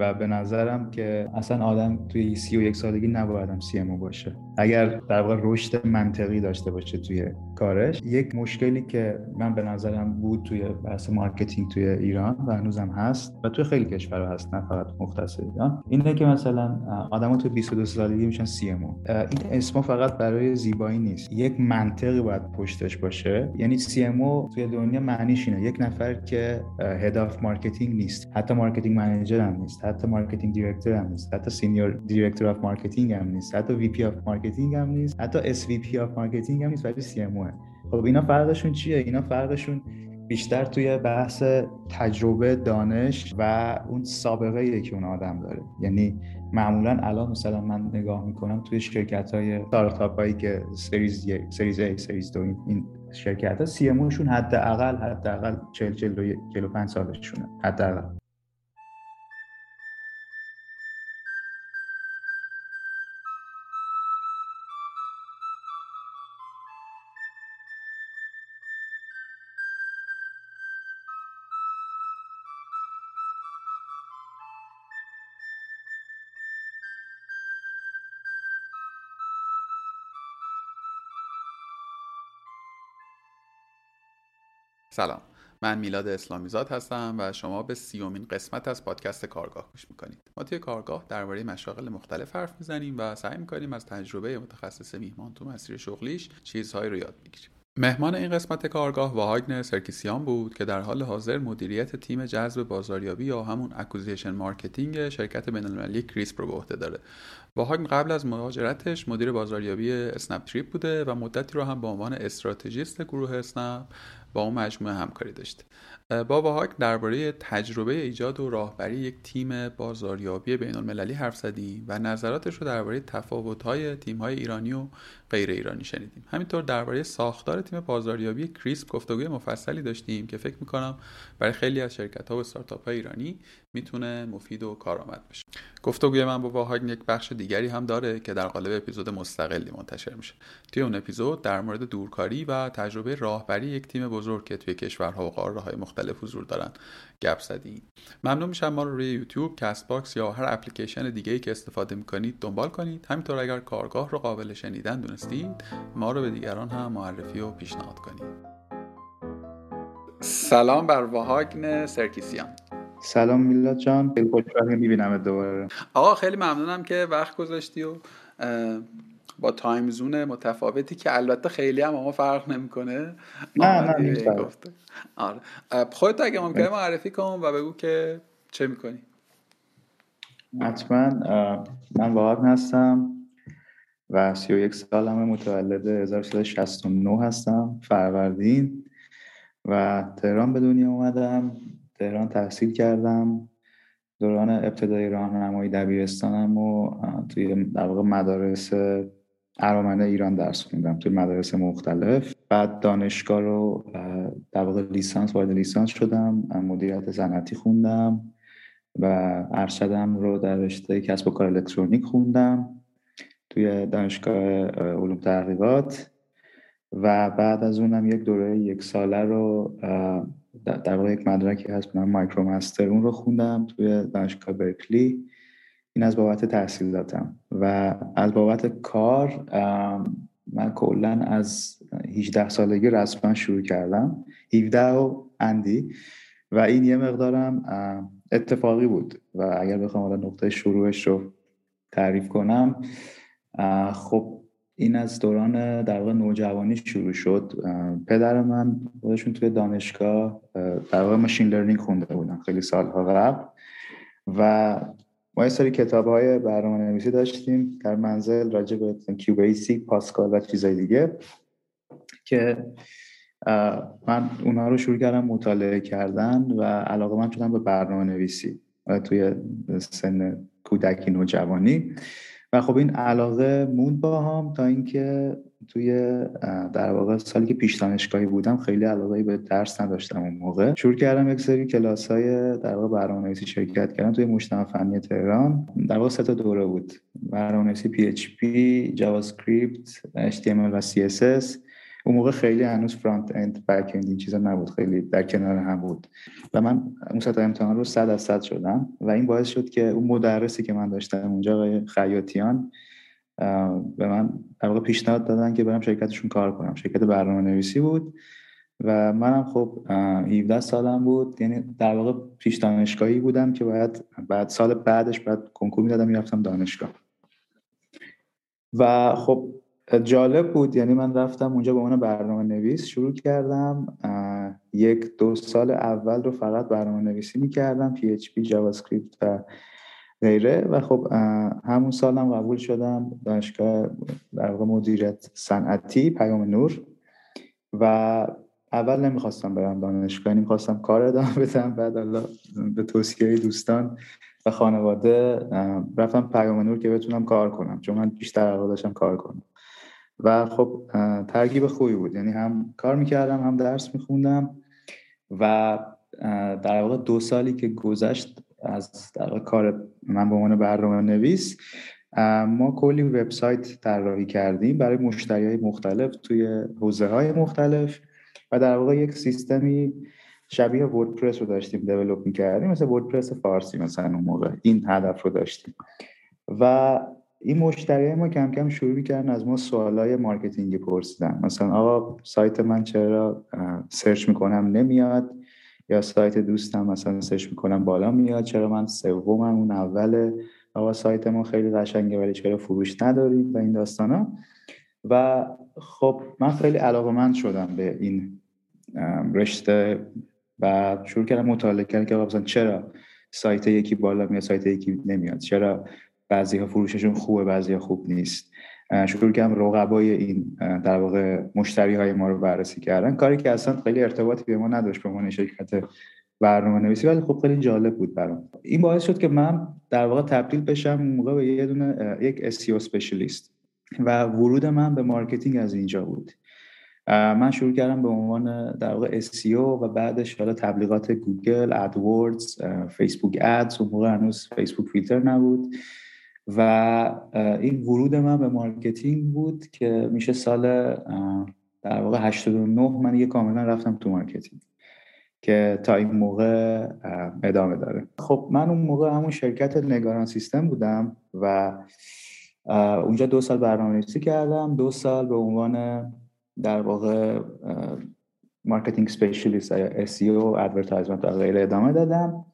و به نظرم که اصلا آدم توی سی و یک سالگی نباید هم CMO باشه. اگر در واقع رشد منطقی داشته باشه توی کارش یک مشکلی که من به نظرم بود توی بحث marketing توی ایران و هنوزم هست و توی خیلی کشورها هست نه فقط مختص ایران اینه که مثلا آدما توی 22 سالگی میشن CMO این اسم فقط برای زیبایی نیست. یک منطقی باید پشتش باشه. یعنی CMO توی دنیا معنیش اینه. یک نفر که head marketing نیست. حتی marketing manager هم نیست. حتی marketing director هم نیست. حتی senior director of marketing هم نیست. حتی VP of marketing هم نیست. حتی SVP of marketing هم نیست. ولی CMO خب اینا فرقشون چیه؟ اینا فرقشون بیشتر توی بحث تجربه دانش و اون سابقه ای که اون آدم داره. یعنی معمولا الان مثلا من نگاه می‌کنم توی شرکت های ستارتاپ هایی که سریز سریز A سریز دو این شرکت ها سی اموشون حداقل حداقل 40 45 سالشونه. حداقل. سلام. من میلاد اسلامیزاد هستم و شما به سیومین قسمت از پادکست کارگاه گوش می‌کنید. ما توی کارگاه درباره مشاغل مختلف حرف می‌زنیم و سعی می‌کنیم از تجربه متخصص میهمان تو مسیر شغلیش چیزهایی رو یاد بگیریم. مهمان این قسمت کارگاه واهاگن سرکیسیان بود که در حال حاضر مدیریت تیم جذب بازاریابی یا همون acquisition marketing شرکت بین‌المللی کریسپ رو به عهده داره. واهاگن قبل از مهاجرتش مدیر بازاریابی اسنپ تریپ بوده و مدتی رو هم به عنوان استراتژیست گروه اسنپ با اون مجموعه همکاری داشته. با هاک درباره تجربه ایجاد و راهبری یک تیم بازاریابی بین المللی حرف زدیم و نظراتش رو درباره تفاوت‌های تیم‌های ایرانی و غیر ایرانی شنیدیم. همینطور درباره ساختار تیم بازاریابی کریسپ گفتگوی مفصلی داشتیم که فکر می‌کنم برای خیلی از شرکت ها و استارتاپ های ایرانی می‌تونه مفید و کارآمد باشه. گفتگوی من با واهاگن یک بخش دیگری هم داره که در قالب اپیزود مستقلی منتشر میشه. توی اون اپیزود در مورد دورکاری و تجربه راهبری یک تیم بزرگ که توی کشورها و قاره های مختلف حضور دارن. گپ زدیم ممنون میشم ما رو روی یوتیوب کست باکس یا هر اپلیکیشن دیگه ای که استفاده می‌کنید دنبال کنید. همینطور اگر کارگاه رو قابل شنیدن دونستید ما رو به دیگران هم معرفی و پیشنهاد کنید. سلام بر واهاگن سرکیسیان. سلام میلاد جان. خیلی خوشحالم می‌بینم دوباره. آقا خیلی ممنونم که وقت گذاشتی و با تایم زون متفاوتی که البته خیلی هم ما فرق نمی‌کنه. نه نه آره. خودت اگه ممکنه معرفی کن و بگو که چه می‌کنی. حتما من واقعا هستم و 31 سالم متولد 1369 هستم فروردین و تهران به دنیا اومدم. تهران تحصیل کردم. دوران ابتدایی راهنمایی دبیرستانم و توی در واقع مدارس ارامنه ایران درس خوندم توی مدارس مختلف. بعد دانشگاه رو در واقع لیسانس وارد لیسانس شدم مدیریت صنعتی خوندم و ارشدم رو در رشته کسب و کار الکترونیک خوندم توی دانشگاه علوم تحقیقات. و بعد از اونم یک دوره یک ساله رو در واقع یک مدرکی هست من مایکرو مستر اون رو خوندم توی دانشگاه برکلی. این از بابت تحصیلاتم. و از بابت کار من کلا از 18 سالگی رسما شروع کردم. 17 و اندی. و این یه مقدارم اتفاقی بود. و اگر بخوام حالا نقطه شروعش رو تعریف کنم خب این از دوران در واقع نوجوانی شروع شد. پدر من خودشون توی دانشگاه در واقع ماشین لرنینگ خونده بودن خیلی سالها قبل. و یه سری کتاب های برنامه داشتیم در منزل راجع به کیوبیسی پاسکال و چیزای دیگه که من اونها رو شروع کردم مطالعه کردن و علاقه من شدم به برنامه نویسی توی سن کودکی نوجوانی. و خب این علاقه موند با هم تا اینکه توی در واقع سالی که پیش دانشگاهی بودم خیلی علاقه به درس نداشتم اون موقع. شروع کردم یک سری کلاس های در واقع برنامه‌نویسی شرکت کردم توی مجتمع فنی تهران. در واقع سه تا دوره بود. برنامه‌نویسی PHP JavaScript HTML و CSS اون موقع خیلی هنوز front-end back-end این چیزا نبود. خیلی در کنار هم بود. و من اون سطح امتحان رو صد از صد شدم. و این باعث شد که اون مدرسی که من داشتم اونجا آقای خیاطیان به من در واقع پیشنهاد دادن که برم شرکتشون کار کنم. شرکت برنامه نویسی بود و منم خب 17 سالم بود. یعنی در واقع پیش دانشگاهی بودم که باید بعد سال بعدش بعد کنکور می‌دادم می‌رفتم دانشگاه. و خب جالب بود. یعنی من رفتم اونجا به عنوان برنامه نویس شروع کردم. یک دو سال اول رو فقط برنامه نویسی می‌کردم PHP JavaScript و غیره. و خب همون سالم قبول شدم دانشگاه در واقع مدیریت صنعتی پیام نور. و اول نمی‌خواستم برم دانشگاه نمی‌خواستم کار ادامه بدم. بعد الله به توصیه دوستان و خانواده رفتم پیام نور که بتونم کار کنم. چون من بیشتر علاقه داشتم کار کنم. و خب ترکیب خوبی بود. یعنی هم کار می‌کردم هم درس میخوندم. و در واقع دو سالی که گذشت از در کار من به عنوان برنامه نویس ما کلی وبسایت طراحی کردیم برای مشتری های مختلف توی حوزه های مختلف و در واقع یک سیستمی شبیه وردپرس رو داشتیم develop می‌کردیم مثل وردپرس فارسی مثلا اون موقع این هدف رو داشتیم. و این مشتری ما کم کم شروع می‌کردن از ما سوالای marketing ی پرسیدن. مثلا آقا سایت من چرا سرچ می‌کنم نمیاد؟ یا سایت دوستم مثلا سرچ می‌کنم بالا میاد چرا من سومم اون اوله آقا سایت ما خیلی قشنگه ولی چرا فروش نداریم و این داستانا؟ و خب من خیلی علاقه من شدم به این رشته و شروع کردم مطالعه کردم که مثلا چرا سایت یکی بالا میاد سایت یکی نمیاد؟ چرا بعضی ها فروششون خوبه بعضی ها خوب نیست؟ شروع کردم رقبای این در واقع مشتری های ما رو بررسی کردن. کاری که اصلا خیلی ارتباطی به ما نداشت به عنوان شرکت برنامه نویسی ولی خب خیلی جالب بود برام. این باعث شد که من در واقع تبدیل بشم موقع به یه دونه یک SEO specialist و ورود من به marketing از اینجا بود. من شروع کردم به عنوان در واقع SEO و بعدش حالا تبلیغات گوگل، AdWords، Facebook Ads اون موقع هنوز فیسبوک فیلتر نبود. و این ورود من به marketing بود که میشه سال در واقع 89 من یه کاملا رفتم تو marketing که تا این موقع ادامه داره. خب من اون موقع همون شرکت نگاران سیستم بودم و اونجا دو سال برنامه کردم. دو سال به عنوان در واقع marketing specialist یا SEO advertisement و غیره ادامه دادم.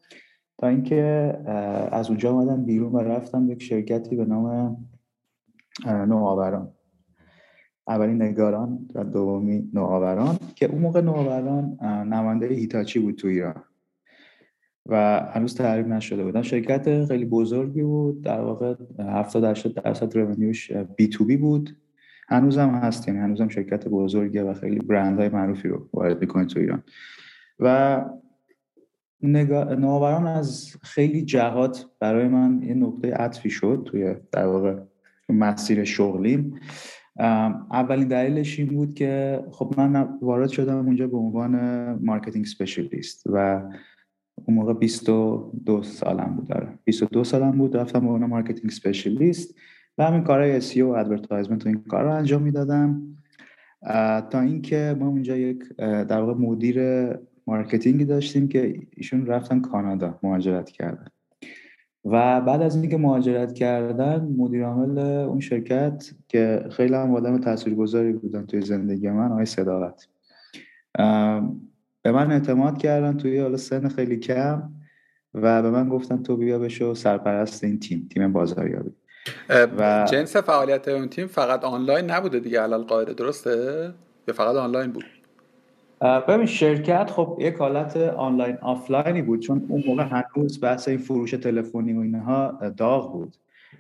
تا اینکه از اونجا آمدم بیرون و رفتم یک شرکتی به نام نوآوران. اولی نگاران و دومی نوآوران که اون موقع نوآوران نماینده هیتاچی بود تو ایران. و هنوز تعریف نشده بودن شرکت خیلی بزرگی بود. در واقع 70 80 درصد رونیوش بی تو بی بود. هنوزم هست یعنی هنوزم شرکت بزرگیه و خیلی برندهای معروفی رو وارد می‌کنه تو ایران. و نوآوران از خیلی جهات برای من یه نقطه عطفی شد توی در واقع مسیر شغلیم. اولین دلیلش این بود که خب من وارد شدم اونجا به عنوان marketing specialist و اون موقع 22 سالم بود داره 22 سالم بود رفتم به عنوان marketing specialist و همین کارهای SEO و advertisement و این کار رو انجام می‌دادم. تا اینکه ما اونجا یک در واقع مدیر مارکتینگی داشتیم که ایشون رفتن کانادا مهاجرت کردن. و بعد از اینکه مهاجرت کردن مدیر عامل اون شرکت که خیلی هم آدم تاثیرگذاری بودن توی زندگی من آقای صداقت. به من اعتماد کردن توی حالا سن خیلی کم و به من گفتن تو بیا بشو سرپرست این تیم تیم بازاریابی. و جنس فعالیت اون تیم فقط آنلاین نبوده دیگه علی‌القاعده درسته؟ یا فقط آنلاین بود؟ ببین شرکت خب یک حالت آنلاین آفلاینی بود چون اون موقع هنوز بحث این فروش تلفنی و اینها داغ بود.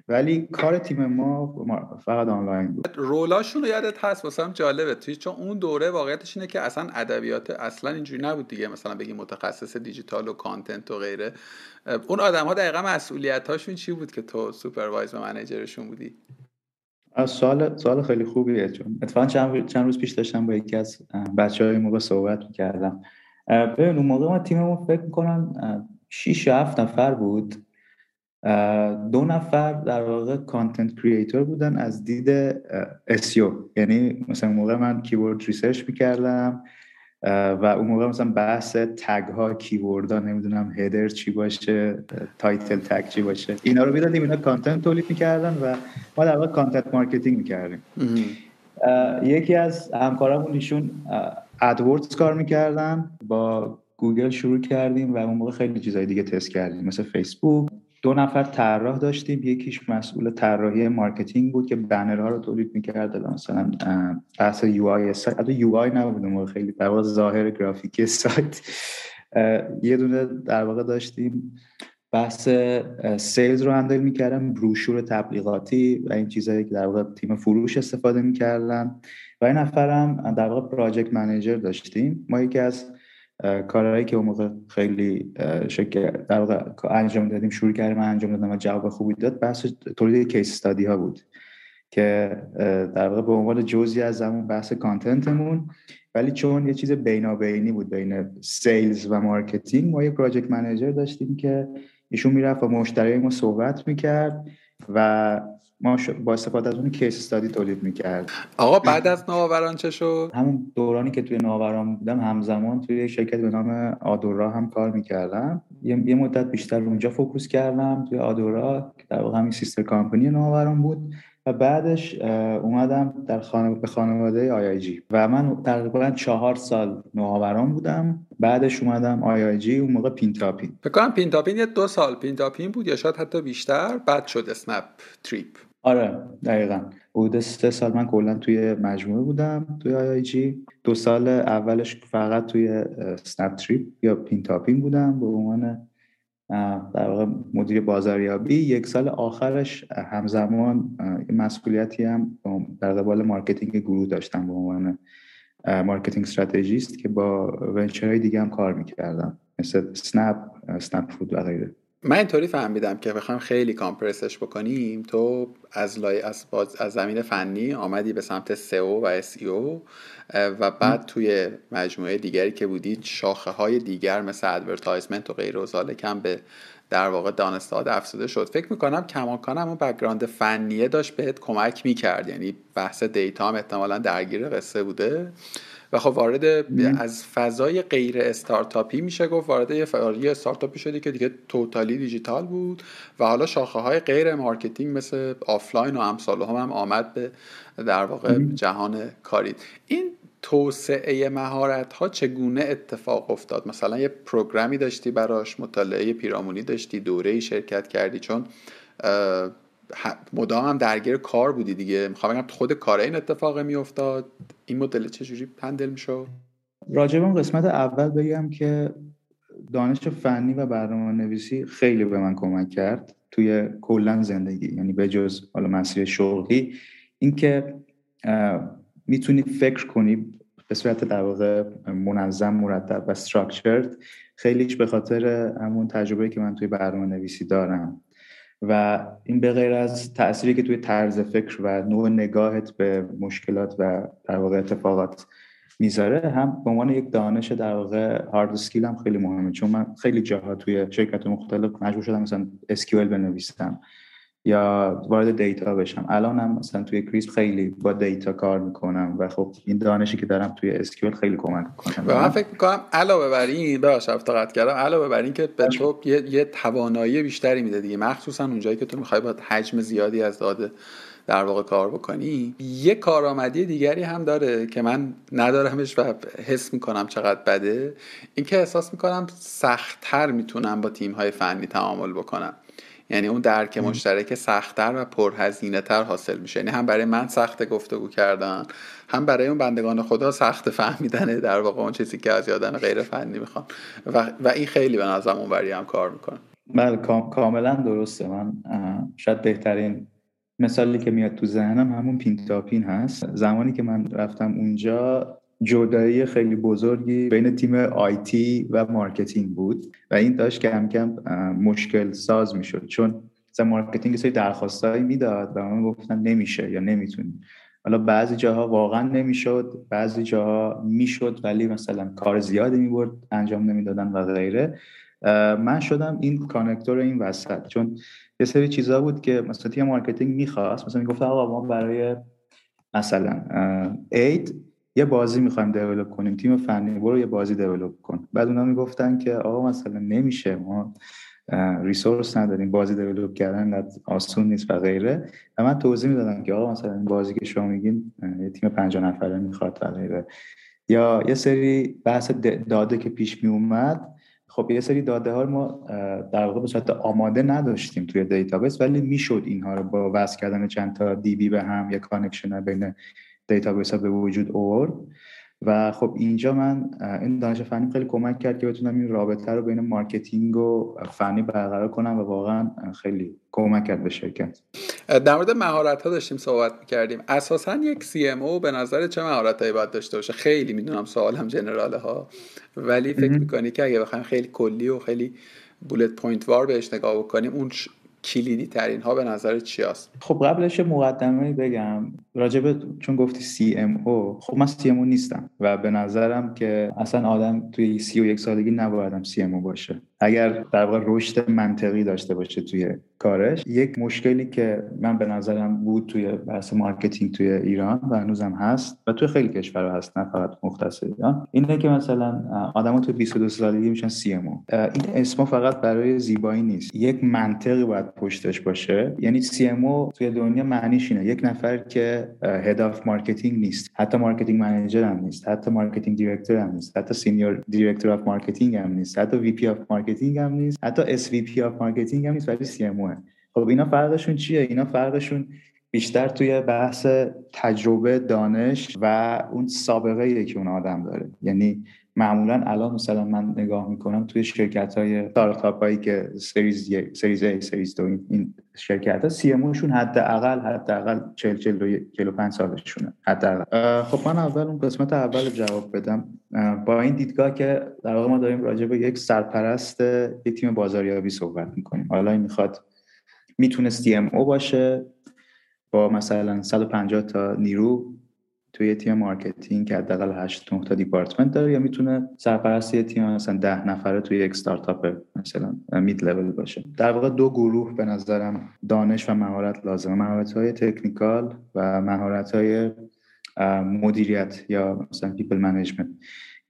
ولی کار تیم ما فقط آنلاین بود. role اشون رو یادت هست؟ واسم جالبه. توی چون اون دوره واقعیتش اینه که اصلا ادبیات اصلا اینجوری نبود دیگه مثلا بگی متخصص دیجیتال و content و غیره. اون آدم ها دقیقا مسئولیت هاشون چی بود که تو supervisor و manager شون بودی؟ سوال سوال خیلی خوبیه چون اتفاقا چند, چند روز پیش داشتم با یکی از بچه های اون موقع صحبت می‌کردم. ببین اون موقع ما تیممون فکر می‌کنم 6 7 نفر بود. دو نفر در واقع content creator بودن از دید SEO یعنی مثلا موقع من keyword research می‌کردم. و اون موقع مثلا بحث tag ها keyword ها نمی‌دونم header چی باشه title tag چی باشه اینا رو می‌دادیم اینا content تولید می‌کردن و ما در واقع content marketing می‌کردیم. یکی از همکارامون ایشون AdWords کار می‌کردن با گوگل شروع کردیم و اون موقع خیلی چیزای دیگه تست کردیم مثل فیسبوک دو نفر طراح داشتیم. یکیش مسئول طراحی marketing بود که بنرها رو تولید می‌کرد. مثلا بحث UI سایت UI نبود خیلی در واقع ظاهر گرافیکی سایت. یه دونه در واقع داشتیم. بحث sales رو handle می‌کردم بروشور تبلیغاتی و این چیزهایی که در واقع تیم فروش استفاده می‌کردن. و این نفرم در واقع project manager داشتیم. ما یکی از کارهایی که اون موقع خیلی شکل در واقع انجام دادیم شروع کردیم انجام دادم و جواب خوبی داد. بحث تولید case study ها بود که در واقع به عنوان جزئی از همون بحث content مون ولی چون یه چیز بینابینی بود بین sales و marketing ما یه project manager داشتیم که ایشون می‌رفت و مشتری ما صحبت می‌کرد و ما با استفاده از اون case study تولید می‌کرد آقا بعد از نوآوران چه شد؟ همون دورانی که توی نوآوران بودم همزمان توی شرکت به نام آدورا هم کار می‌کردم. یه, مدت بیشتر اونجا focus کردم توی آدورا که در واقع همین sister company نوآوران بود. و بعدش اومدم در خانه به خانواده IIG. و من تقریبا چهار سال نوآوران بودم. بعدش اومدم IIG اون موقع پینتاپین. فکر کنم پینتاپین یه دو سال پینتاپین بود یا شاید حتی بیشتر. بعد شد اسنپ تریپ. آره دقیقا. بوده سه سال من کلا توی مجموعه بودم توی IIG. دو سال اولش فقط توی اسنپ تریپ یا پینتاپین بودم به عنوان در واقع مدیر بازاریابی. یک سال آخرش همزمان مسئولیتی هم در قبال marketing گروه داشتم به عنوان marketing strategist که با venture های دیگه هم کار می‌کردم. مثل اسنپ اسنپ فود و غیره. من اینطوری فهمیدم که بخوایم خیلی compress ش بکنیم تو از لای از, از زمین فنی آمدی به سمت SEO و SEO و بعد توی مجموعه دیگری که بودید شاخه های دیگر مثل advertisement و غیر و کم به در واقع دانسته‌ات افزوده شد. فکر می‌کنم کماکان اون background فنیه داشت بهت کمک می‌کرد. یعنی بحث data هم احتمالا درگیر قصه بوده. و خب وارد از فضای غیر استارتاپی میشه گفت وارد یه فضای استارتاپی شدی که دیگه totally دیجیتال بود و حالا شاخه های غیر marketing مثل آفلاین و امثال هم, هم آمد به در واقع جهان کاری. این توسعه مهارت ها چگونه اتفاق افتاد؟ مثلا یه program ی داشتی براش مطالعه پیرامونی داشتی دوره شرکت کردی چون مدام درگیر کار بودی دیگه. می‌خوام بگم خود کار این اتفاق میافتاد. این مدل چجوری هندل می‌شد؟ راجب اون قسمت اول بگم که دانش فنی و برنامه نویسی خیلی به من کمک کرد توی کلا زندگی. یعنی به جز حالا مسیر شغلی. اینکه می‌تونی فکر کنی به صورت در واقع منظم مرتب و استراکچرد خیلیش به خاطر همون تجربه که من توی برنامه نویسی دارم. و این به غیر از تأثیری که توی طرز فکر و نوع نگاهت به مشکلات و در واقع اتفاقات می‌ذاره هم به عنوان یک دانش در واقع hard skill هم خیلی مهمه. چون من خیلی جاها توی شرکت مختلف مجبور شدم مثلا SQL بنویسم. یا وارد data بشم. الان هم مثلا توی Crisp خیلی با data کار می‌کنم و خب این دانشی که دارم توی SQL خیلی کمک می‌کنم و من فکر می‌کنم علاوه بر این ببخش قطع کردم علاوه بر این که به تو یه, یه توانایی بیشتری میده دیگه. مخصوصا اونجایی که تو می‌خوای با حجم زیادی از داده در واقع کار بکنی یه کارآمدی دیگری هم داره که من ندارمش و حس می‌کنم چقدر بده. اینکه احساس می‌کنم سختتر می‌تونم با تیم های فنی تعامل بکنم. یعنی اون درک مشترک سختتر و پرهزینه تر حاصل میشه. یعنی هم برای من سخت گفتگو کردن هم برای اون بندگان خدا سخت فهمیدنه در واقع اون چیزی که از یادن غیر فنی می‌خوام. و, و این خیلی به نظرم اون هم کار می‌کنه. بله کاملا درسته. من شاید بهترین مثالی که میاد تو ذهنم همون پینتاپین هست. زمانی که من رفتم اونجا جدایی خیلی بزرگی بین تیم IT و marketing بود و این داشت کم کم مشکل ساز می‌شد. چون مثلا marketing سری درخواستایی می‌داد و من گفتن نمیشه یا نمی‌تونی حالا بعضی جاها واقعا نمی‌شد بعضی جاها می‌شد ولی مثلا کار زیادی می‌برد انجام نمی‌دادن و غیره. من شدم این connector این وسط. چون یه سری چیزا بود که مثلا تیم marketing می‌خواست مثلا می‌گفت آقا ما برای مثلا عید یه بازی می‌خوایم develop کنیم. تیم فنی برو یه بازی develop کن. بعد اونا می‌گفتن که آقا مثلا نمیشه ما resource نداریم. بازی develop کردن آسون نیست و غیره. و من توضیح می‌دادم که آقا مثلا این بازی که شما میگین یه تیم 50 نفره می‌خواد و غیره. یا یه سری بحث داده که پیش می اومد خب یه سری داده ها ما در واقع به صورت آماده نداشتیم توی database ولی می‌شد اینها رو با وصل کردن چند تا DB به هم یا connection بین database ها به وجود آورد. و خب اینجا من این دانش فنی خیلی کمک کرد که بتونم این رابطه رو بین marketing و فنی برقرار کنم و واقعا خیلی کمک کرد به شرکت. در مورد مهارت ها داشتیم صحبت می‌کردیم. اساسا یک CMO به نظر چه مهارت هایی باید داشته باشه؟ خیلی می‌دونم سوالم general ه ها. ولی فکر می‌کنی که اگه بخوایم خیلی کلی و خیلی bullet point وار بهش نگاه بکنیم اون کلیدی ترین ها به نظر چی هست؟ خب قبلش مقدمه بگم راجبه چون گفتی سی ام او خب من سی ام او نیستم و به نظرم که اصلا آدم توی سی و یک سالگی نبایدم CMO باشه اگر در واقع رشد منطقی داشته باشه توی کارش یک مشکلی که من به نظرم بود توی بحث marketing توی ایران و هنوزم هست و توی خیلی کشورها هست نه فقط مختص ایران اینه که مثلا آدما توی 22 سالگی میشن CMO این اسم فقط برای زیبایی نیست. یک منطقی باید پشتش باشه. یعنی CMO توی دنیا معنیش اینه. یک نفر که head of marketing نیست. حتی marketing manager هم نیست. حتی marketing director هم نیست. حتی senior director of marketing هم نیست. حتی VP of marketing هم نیست. حتی SVP of marketing هم نیست ولی CMO خب اینا فرقشون چیه؟ اینا فرقشون بیشتر توی بحث تجربه دانش و اون سابقه که اون آدم داره. یعنی معمولا الان مثلا من نگاه می‌کنم توی شرکت های ستارتاپ هایی که سریز سریز ای سریز دو این شرکت ها سی اموشون حداقل حداقل 40 45 سالشونه. حداقل. خب من اول اون قسمت اول جواب بدم. با این دیدگاه که در واقع ما داریم راجع به یک سرپرست یک تیم بازاریابی صحبت می‌کنیم. حالا این می‌خواد می‌تونه سی ام او باشه با مثلا 150 تا نیرو. توی تیم marketing که حداقل 8 تا دیپارتمنت داره یا می‌تونه سرپرستی تیم مثلا 10 نفره توی یک استارتاپ مثلا mid level باشه؟ در واقع دو گروه به نظرم دانش و مهارت لازمه. مهارت های technical و مهارت های مدیریت یا مثلا people management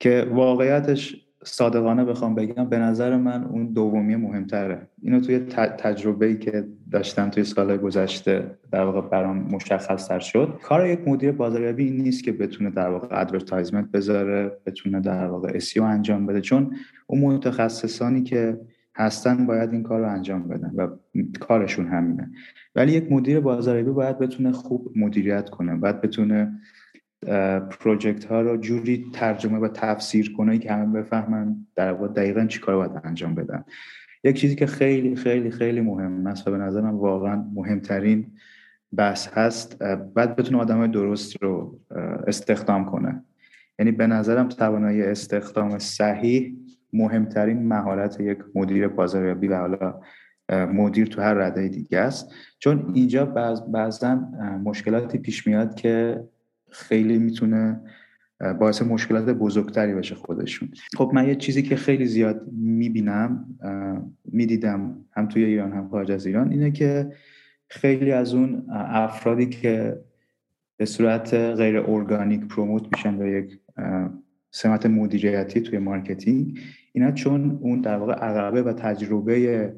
که واقعیتش صادقانه بخوام بگم به نظر من اون دومی مهمتره. اینو توی تجربه ای که داشتم توی سال گذشته در واقع برام مشخص تر شد. کار یک مدیر بازاریابی این نیست که بتونه در واقع advertisement بذاره بتونه در واقع SEO انجام بده. چون اون متخصصانی که هستن باید این کار رو انجام بدن و کارشون همینه. ولی یک مدیر بازاریابی باید بتونه خوب مدیریت کنه باید بتونه پروژکت ها رو جوری ترجمه و تفسیر کنه که همه بفهمن در واقع دقیقا چی کار باید انجام بدن. یک چیزی که خیلی خیلی خیلی مهم است و به نظرم واقعا مهمترین بحث هست بعد بتونه آدم درست رو استخدام کنه. یعنی به نظرم توانایی استخدام صحیح مهمترین مهارت یک مدیر بازاریابی و حالا مدیر تو هر رده دیگه است. چون اینجا بعضا مشکلاتی پیش میاد که خیلی می‌تونه باعث مشکلات بزرگتری بشه خودشون. خب من یه چیزی که خیلی زیاد می‌بینم می‌دیدم هم توی ایران هم خارج از ایران اینه که خیلی از اون افرادی که به صورت غیر ارگانیک promote میشن به یک سمت مدیریتی توی marketing اینا چون اون در واقع عقبه و تجربه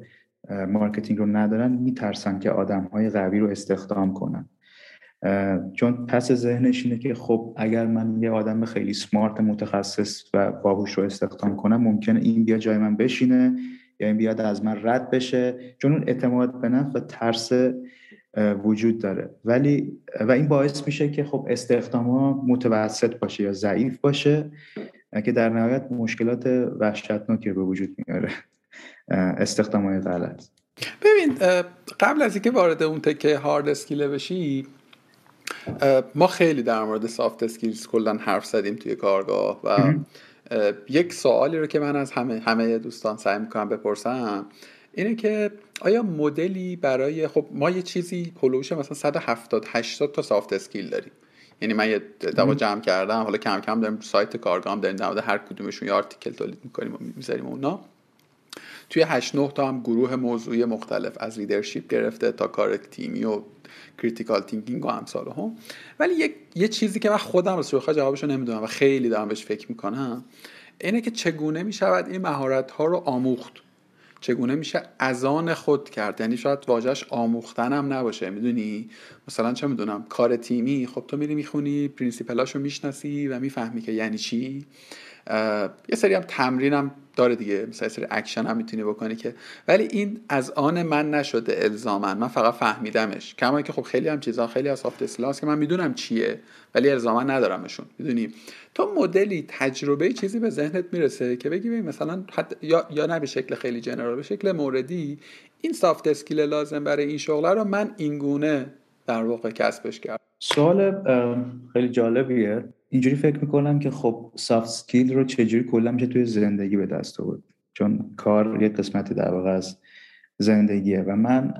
marketing رو ندارن میترسن که آدم های قوی رو استخدام کنن. چون پس ذهنش اینه که خب اگر من یه آدم خیلی smart متخصص و باهوش رو استخدام کنم ممکنه این بیا جای من بشینه یا این بیاد از من رد بشه. چون اون اعتماد به نفس و ترس وجود داره. ولی و این باعث میشه که خب استخدام ها متوسط باشه یا ضعیف باشه که در نهایت مشکلات وحشتناکی به وجود میاره. استخدام های غلط. ببین قبل از اینکه وارد اون تکه hard skill ه بشی ما خیلی در مورد soft skills کلا حرف زدیم توی کارگاه و یک سوالی رو که من از همه همه دوستان سعی می‌کنم بپرسم اینه که آیا مدلی برای خب ما یه چیزی هلوش مثلا 170 80 تا soft skill داریم. یعنی من یه دور جمع کردم حالا کم کم داریم سایت کارگاه هم داریم در هر کدومشون یه article تولید می‌کنیم و می‌ذاریم اونا. توی 8 9 تا هم گروه موضوعی مختلف از leadership گرفته تا کار تیمی و critical thinking و امثالهم ولی یک یه چیزی که من خودم رو سوخا جوابشو نمی‌دونم و خیلی دارم بهش فکر می‌کنم اینه که چگونه می‌شود این مهارت ها رو آموخت؟ چگونه میشه از آن خود کرد؟ یعنی شاید واژه‌ش آموختن هم نباشه می‌دونی؟ مثلا چه می‌دونم کار تیمی خب تو میری می‌خونی principle اشو می‌شناسی و می‌فهمی که یعنی چی. یه سری هم تمرین هم داره دیگه. مثلا سری اکشن هم می‌تونی بکنی که ولی این از آن من نشده الزاما من فقط فهمیدمش. کما که خب خیلی هم چیزا خیلی از soft skill هاست که من می‌دونم چیه ولی الزاما ندارمشون. می‌دونی؟ تو مدلی تجربه چیزی به ذهنت می‌رسه که بگی مثلا یا یا نه به شکل خیلی general به شکل موردی این soft skill لازم برای این شغل رو من اینگونه در واقع کسبش کردم. سوال خیلی جالبیه. اینجوری فکر می‌کنم که خب soft skill رو چجوری کلا میشه توی زندگی به دست آورد. چون کار یه قسمتی در واقع از زندگیه و من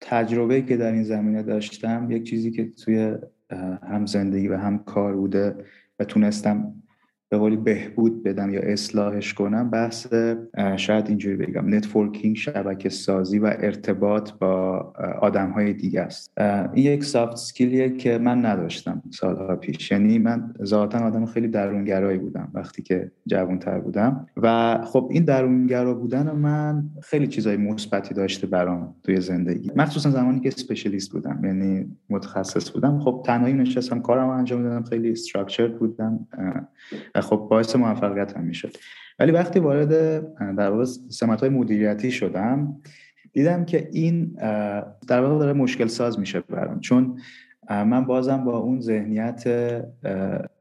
تجربه که در این زمینه داشتم یک چیزی که توی هم زندگی و هم کار بوده و تونستم به قولی بهبود بدم یا اصلاحش کنم بحث شاید اینجوری بگم networking شبکه سازی و ارتباط با آدم های دیگه است. این یک soft skill یه که من نداشتم سالها پیش. یعنی من ذاتا آدم خیلی درونگرایی بودم وقتی که جوانتر بودم. و خب این درونگرا بودن من خیلی چیزای مثبتی داشته برام توی زندگی. مخصوصا زمانی که specialist بودم یعنی متخصص بودم. خب تنهایی نشستم کارم انجام دادم خیلی structured بودم. خب باعث موفقیت هم می‌شد. ولی وقتی وارد در واقع سمت های مدیریتی شدم دیدم که این در واقع داره مشکل ساز میشه برام. چون من بازم با اون ذهنیت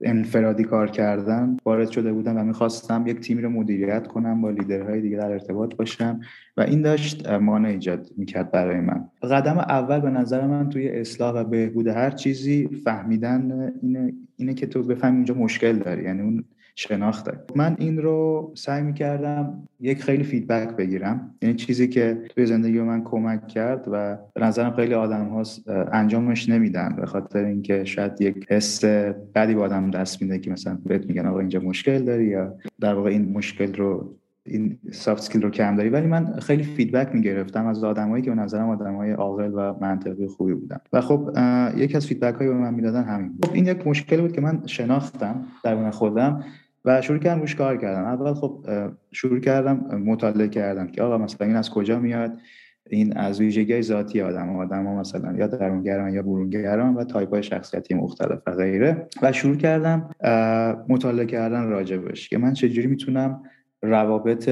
انفرادی کار کردن وارد شده بودم و می‌خواستم یک تیمی رو مدیریت کنم با لیدرهای دیگه در ارتباط باشم و این داشت مانع ایجاد می‌کرد برای من. قدم اول به نظر من توی اصلاح و بهبود هر چیزی فهمیدن اینه, اینه که تو بفهمی اونجا مشکل داری. یعنی اون شناخته. من این رو سعی می‌کردم یک خیلی feedback بگیرم. یعنی چیزی که توی زندگی من کمک کرد و به نظرم خیلی آدم ها انجامش نمیدن. به خاطر اینکه شاید یک حس بدی با آدم دست میده که مثلا بهت میگن آقا اینجا مشکل داری یا در واقع این مشکل رو این soft skill رو کم داری. ولی من خیلی feedback می‌گرفتم از آدمایی که به نظرم آدمای عاقل و منطقی خوبی بودن. و خب یکی از feedback هایی به من می‌دادن همین خب این یک مشکلی بود که من شناختم در خودم. و شروع کردم روش کار کردم اول خب شروع کردم مطالعه کردم که آقا مثلا این از کجا میاد؟ این از ویژگی ذاتی آدم آدم ها مثلا یا درونگران یا برونگران و تایپ های شخصیتی مختلف و غیره. و شروع کردم مطالعه کردن راجبش که من چجوری می‌تونم روابط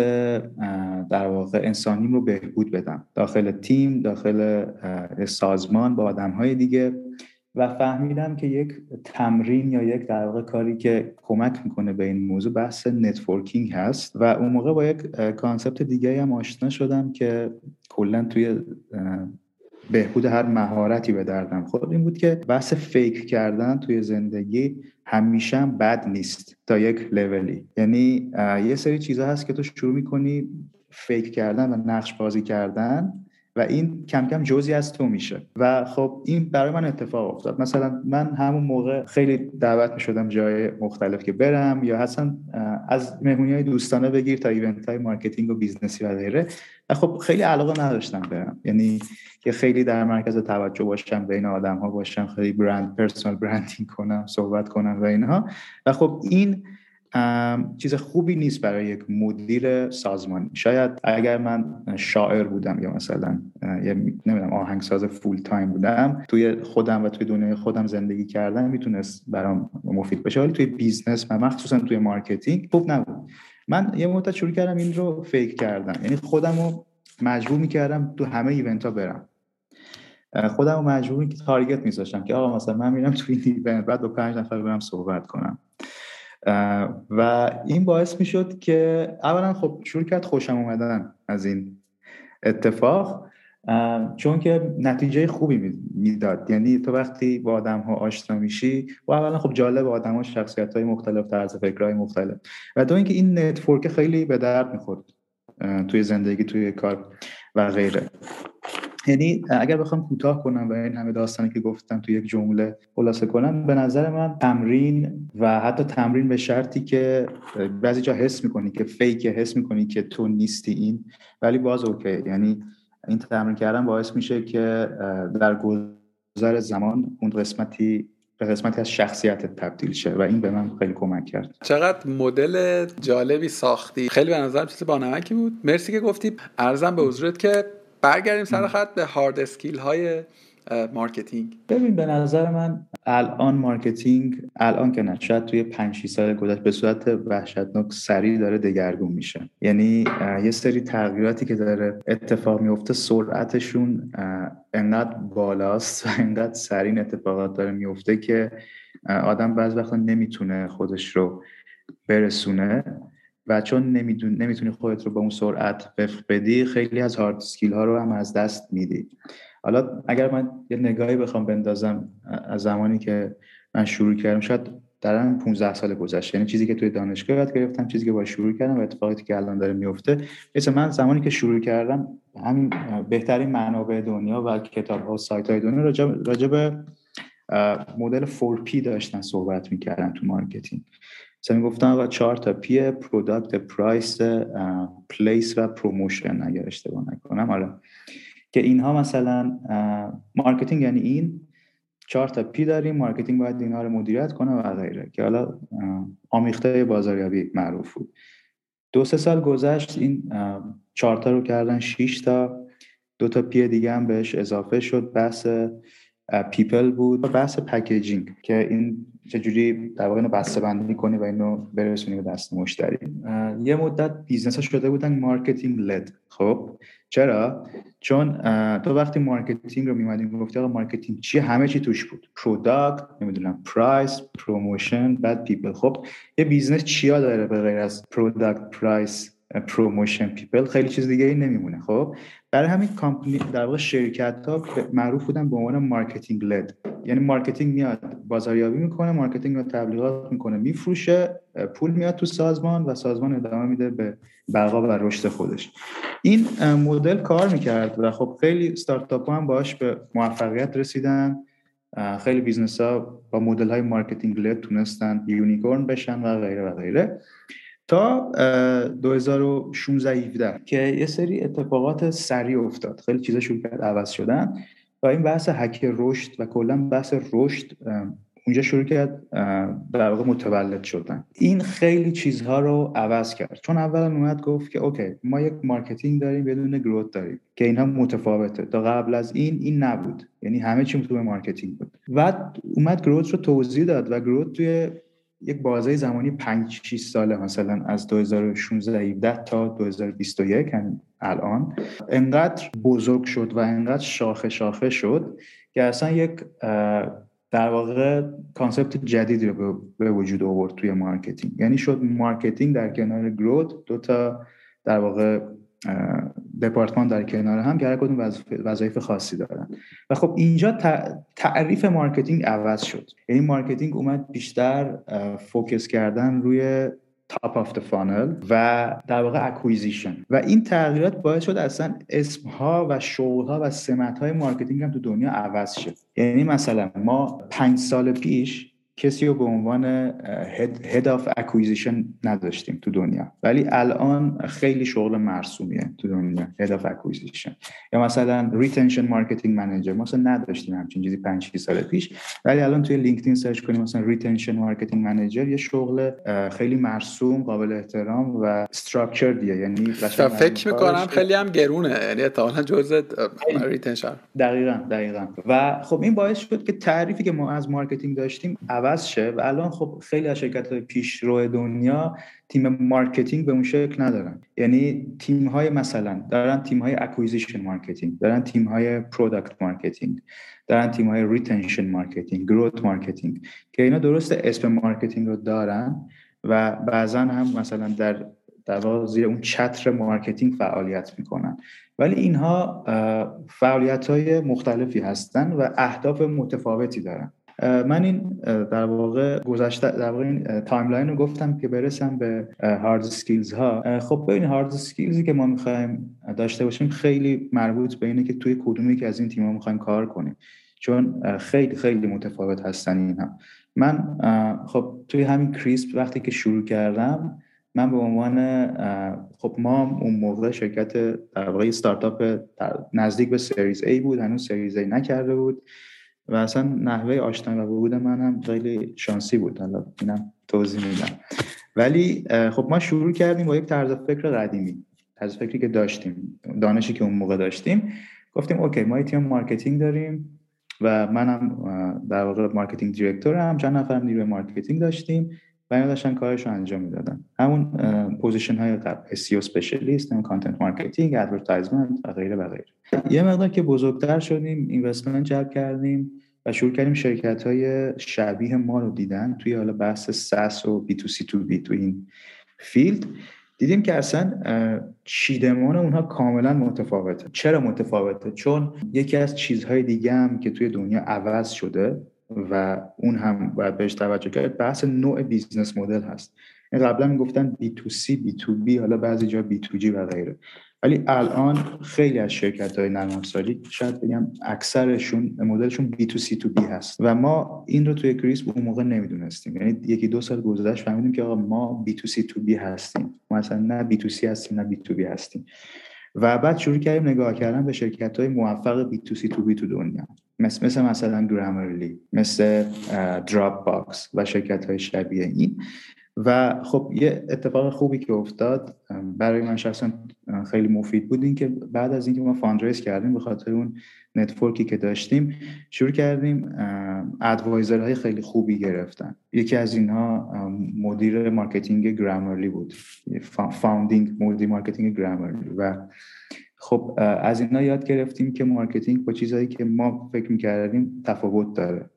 در واقع انسانیم رو بهبود بدم. داخل تیم داخل سازمان با آدم های دیگه. و فهمیدم که یک تمرین یا یک در واقع کاری که کمک می‌کنه به این موضوع بحث networking هست و اون موقع با یک concept دیگه هم آشنا شدم که کلا توی بهبود هر مهارتی به دردم خورد این بود که بحث fake کردن توی زندگی همیشه هم بد نیست تا یک لولی یعنی یه سری چیزها هست که تو شروع می‌کنی fake کردن و نقش بازی کردن و این کم کم جزی از تو میشه. و خب این برای من اتفاق افتاد. مثلا من همون موقع خیلی دعوت می شدم جای مختلف که برم یا اصلا از مهمونی های دوستانه بگیر تا event های marketing و business ی و غیره. و خب خیلی علاقه نداشتم برم. یعنی که خیلی در مرکز توجه باشم بین آدم ها باشم خیلی برند personal branding کنم صحبت کنم و اینها. و خب این چیز خوبی نیست برای یک مدیر سازمانی شاید اگر من شاعر بودم یا مثلا یه نمی‌دونم آهنگساز full time بودم توی خودم و توی دنیای خودم زندگی کردن می‌تونست برام مفید بشه ولی توی business و مخصوصا توی marketing خوب نبود. من یه مدت شروع کردم این رو fake کردم. یعنی خودم رو مجبور می‌کردم تو همه event ها برم. خودم رو مجبور که target میذاشتم که آقا مثلا من میرم توی این event بعد با پنج نفر برم صحبت کنم. و این باعث می شد که اولا خب شروع کرد خوشم اومدن از این اتفاق چون که نتیجه خوبی می‌داد. یعنی تو وقتی با آدم ها آشنا میشی و اولا خب جالب آدم ها شخصیت های مختلف طرز فکرهای مختلف. و دو اینکه این نتورک خیلی به درد می‌خورد توی زندگی توی کار و غیره. یعنی اگر بخوام کوتاه کنم و این همه داستانی که گفتم تو یک جمله خلاصه کنم به نظر من تمرین و حتی تمرین به شرطی که بعضی جا حس می‌کنی که fake حس می‌کنی که تو نیستی این ولی باز okay. یعنی این تمرین کردن باعث میشه که در گذر زمان اون قسمتی به قسمتی از شخصیت تبدیل شه و این به من خیلی کمک کرد. چقدر مدل جالبی ساختی. خیلی به نظرم چیز بانمکی بود. مرسی که گفتی. عرضم به حضورت که برگردیم سر خط به hard skill های marketing. ببین به نظر من الان marketing الان که نه شاید توی 5 سال گذشته به صورت وحشتناک سریع داره دگرگون میشه. یعنی یه سری تغییراتی که داره اتفاق میفته سرعتشون انقدر بالاست و انقدر سریع اتفاقات داره میفته که آدم بعض وقتا نمی‌تونه خودش رو برسونه. و چون نمی‌تونی خودت رو با اون سرعت وفق بدی خیلی از هارد سکیل ها رو هم از دست میدی. حالا اگر من یه نگاهی بخوام بندازم از زمانی که من شروع کردم شاید در 15 سال گذشته. یعنی چیزی که توی دانشگاه یاد گرفتم چیزی که با شروع کردم و اتفاقاتی که الان داره میفته مثل من زمانی که شروع کردم همین بهترین منابع دنیا و کتاب ها و سایت های دنیا راجع به مدل 4P داشتن صحبت می‌کردن تو marketing. مثلا گفتم آقا چهار تا P product price place و promotion اگر اشتباه نکنم. آره. که اینها مثلا marketing یعنی این. چهار تا P داریم marketing باید اینها رو مدیریت کنه و غیره. که حالا آمیخته بازاریابی معروف بود. دو سه سال گذشت این چهار تا رو کردن 6 تا. دو تا P دیگه هم بهش اضافه شد. بحث people بود. بحث packaging که این چجوری در واقع اینو بسته بندی کنی و اینو برسونی به دست مشتری؟ یه مدت business ها شده بودن marketing led خب؟ چرا؟ چون تو وقتی marketing رو میمدی گفتی آقا marketing چیه همه چی توش بود. product نمی‌دونم price promotion بعد people خب؟ یه business چیا داره به غیر از product price promotion people خیلی چیز دیگه ای نمیمونه خب؟ برای همین کامپنی در واقع شرکت ها معروف بودن به عنوان marketing led یعنی marketing میاد بازاریابی می‌کنه marketing رو تبلیغات می‌کنه میفروشه پول میاد تو سازمان و سازمان ادامه میده به بقا و رشد خودش. این مدل کار می‌کرد و خب خیلی استارتاپ هم باش به موفقیت رسیدن. خیلی business ها با مدل های marketing led تونستن unicorn بشن و غیره و غیره. تا 2016 17 که یه سری اتفاقات سریع افتاد. خیلی چیزا شروع کرد عوض شدن. و این بحث حک رشد و کلا بحث رشد اونجا شروع کرد در واقع متولد شدن. این خیلی چیزها رو عوض کرد. چون اولا اومد گفت که okay ما یک marketing داریم یدونه growth داریم که اینها متفاوته. تا قبل از این این نبود. یعنی همه چی تو marketing بود. و اومد گروت رو توضیح داد و growth توی یک بازه زمانی 5 6 ساله مثلا از 2016 17 تا 2021 یعنی الان انقدر بزرگ شد و انقدر شاخه شاخه شد که اصلا یک در واقع concept جدیدی رو به وجود آورد توی marketing. یعنی شد marketing در کنار growth دو تا در واقع دپارتمان در کنار هم که هر کدوم وظایف خاصی دارن. و خب اینجا تعریف marketing عوض شد. یعنی marketing اومد بیشتر focus کردن روی top of funnel و در واقع acquisition و این تغییرات باعث شد اصلا اسم ها و شغل ها و سمت های marketing هم تو دنیا عوض شد یعنی مثلا ما پنج سال پیش کسی رو به عنوان head of acquisition نداشتیم تو دنیا. ولی الان خیلی شغل مرسومیه تو دنیا head of acquisition یا مثلا retention marketing manager ما اصلا نداشتیم همچین چیزی 5 سال پیش. ولی الان توی لینکدین search کنیم مثلا retention marketing manager یه شغل خیلی مرسوم قابل احترام و structure دیگه یعنی فکر می‌کنم خیلی هم گرونه. یعنی احتمالاً جزء retention دقیقاً دقیقاً. و خب این باعث شد که تعریفی که ما از marketing داشتیم عوض شه و الان خب خیلی از شرکت های پیشرو دنیا تیم marketing به اون شکل ندارن. یعنی تیم های مثلا دارن تیم های acquisition marketing دارن تیم های product marketing دارن تیم های retention marketing growth marketing که اینا درست اسم marketing رو دارن و بعضا هم مثلا در در زیر اون چتر marketing فعالیت می‌کنن. ولی اینها فعالیت های مختلفی هستن و اهداف متفاوتی دارن. من این در واقع گذشته در واقع این timeline رو گفتم که برسم به hard skills ها خب ببین hard skills ی که ما می‌خوایم داشته باشیم خیلی مربوط به اینه که توی کدومی که از این تیم ها می‌خوایم کار کنیم. چون خیلی خیلی متفاوت هستن این هم من خب توی همین کریسپ وقتی که شروع کردم من به عنوان خب ما اون موقع شرکت در واقع استارتاپ نزدیک به سریز A بود هنوز سریز A نکرده بود. و اصلا نحوه آشنایی و ورود من هم خیلی شانسی بود. حالا اینم توضیح میدم. ولی خب ما شروع کردیم با یک طرز فکر قدیمی. طرز فکری که داشتیم دانشی که اون موقع داشتیم. گفتیم okay ما تیم marketing داریم و منم در واقع marketing director م. چند نفر نیروی marketing داشتیم. و اینا داشتن رو انجام می‌دادن. همون position های قبل SEO specialist هم content marketing advertisement و غیره و غیره. یه مقدار که بزرگتر شدیم investment جلب کردیم و شروع کردیم شرکت های شبیه ما رو دیدن توی حالا بحث SaaS و B2C to B تو این field دیدیم که اصلا چیدمان اونها کاملا متفاوته. چرا متفاوته؟ چون یکی از چیزهای دیگه هم که توی دنیا عوض شده و اون هم باید بهش توجه کرد. بحث نوع business model هست. این قبلا می‌گفتن B2C, B2B حالا بعضی جا B2G و غیره. ولی الان خیلی از شرکت های نرم افزاری شاید بگم اکثرشون مدلشون B2C to B هست. و ما این رو توی Krisp اون موقع نمی‌دونستیم. یعنی یکی دو سال گذشت فهمیدیم که آقا ما B2C to B هستیم. ما اصلا نه B2C هستیم نه B2B هستیم. و بعد شروع کردیم نگاه کردن به شرکت های موفق B2C to B تو دنیا. مثل, مثل مثلا Grammarly مثل Dropbox و شرکت های شبیه این. و خب یه اتفاق خوبی که افتاد برای من شخصا خیلی مفید بود این که بعد از اینکه ما fundraise کردیم به خاطر اون network ی که داشتیم شروع کردیم advisor های خیلی خوبی گرفتن. یکی از اینها مدیر marketing Grammarly بود. founding مدیر marketing Grammarly و خب از اینا یاد گرفتیم که marketing با چیزهایی که ما فکر می‌کردیم تفاوت داره.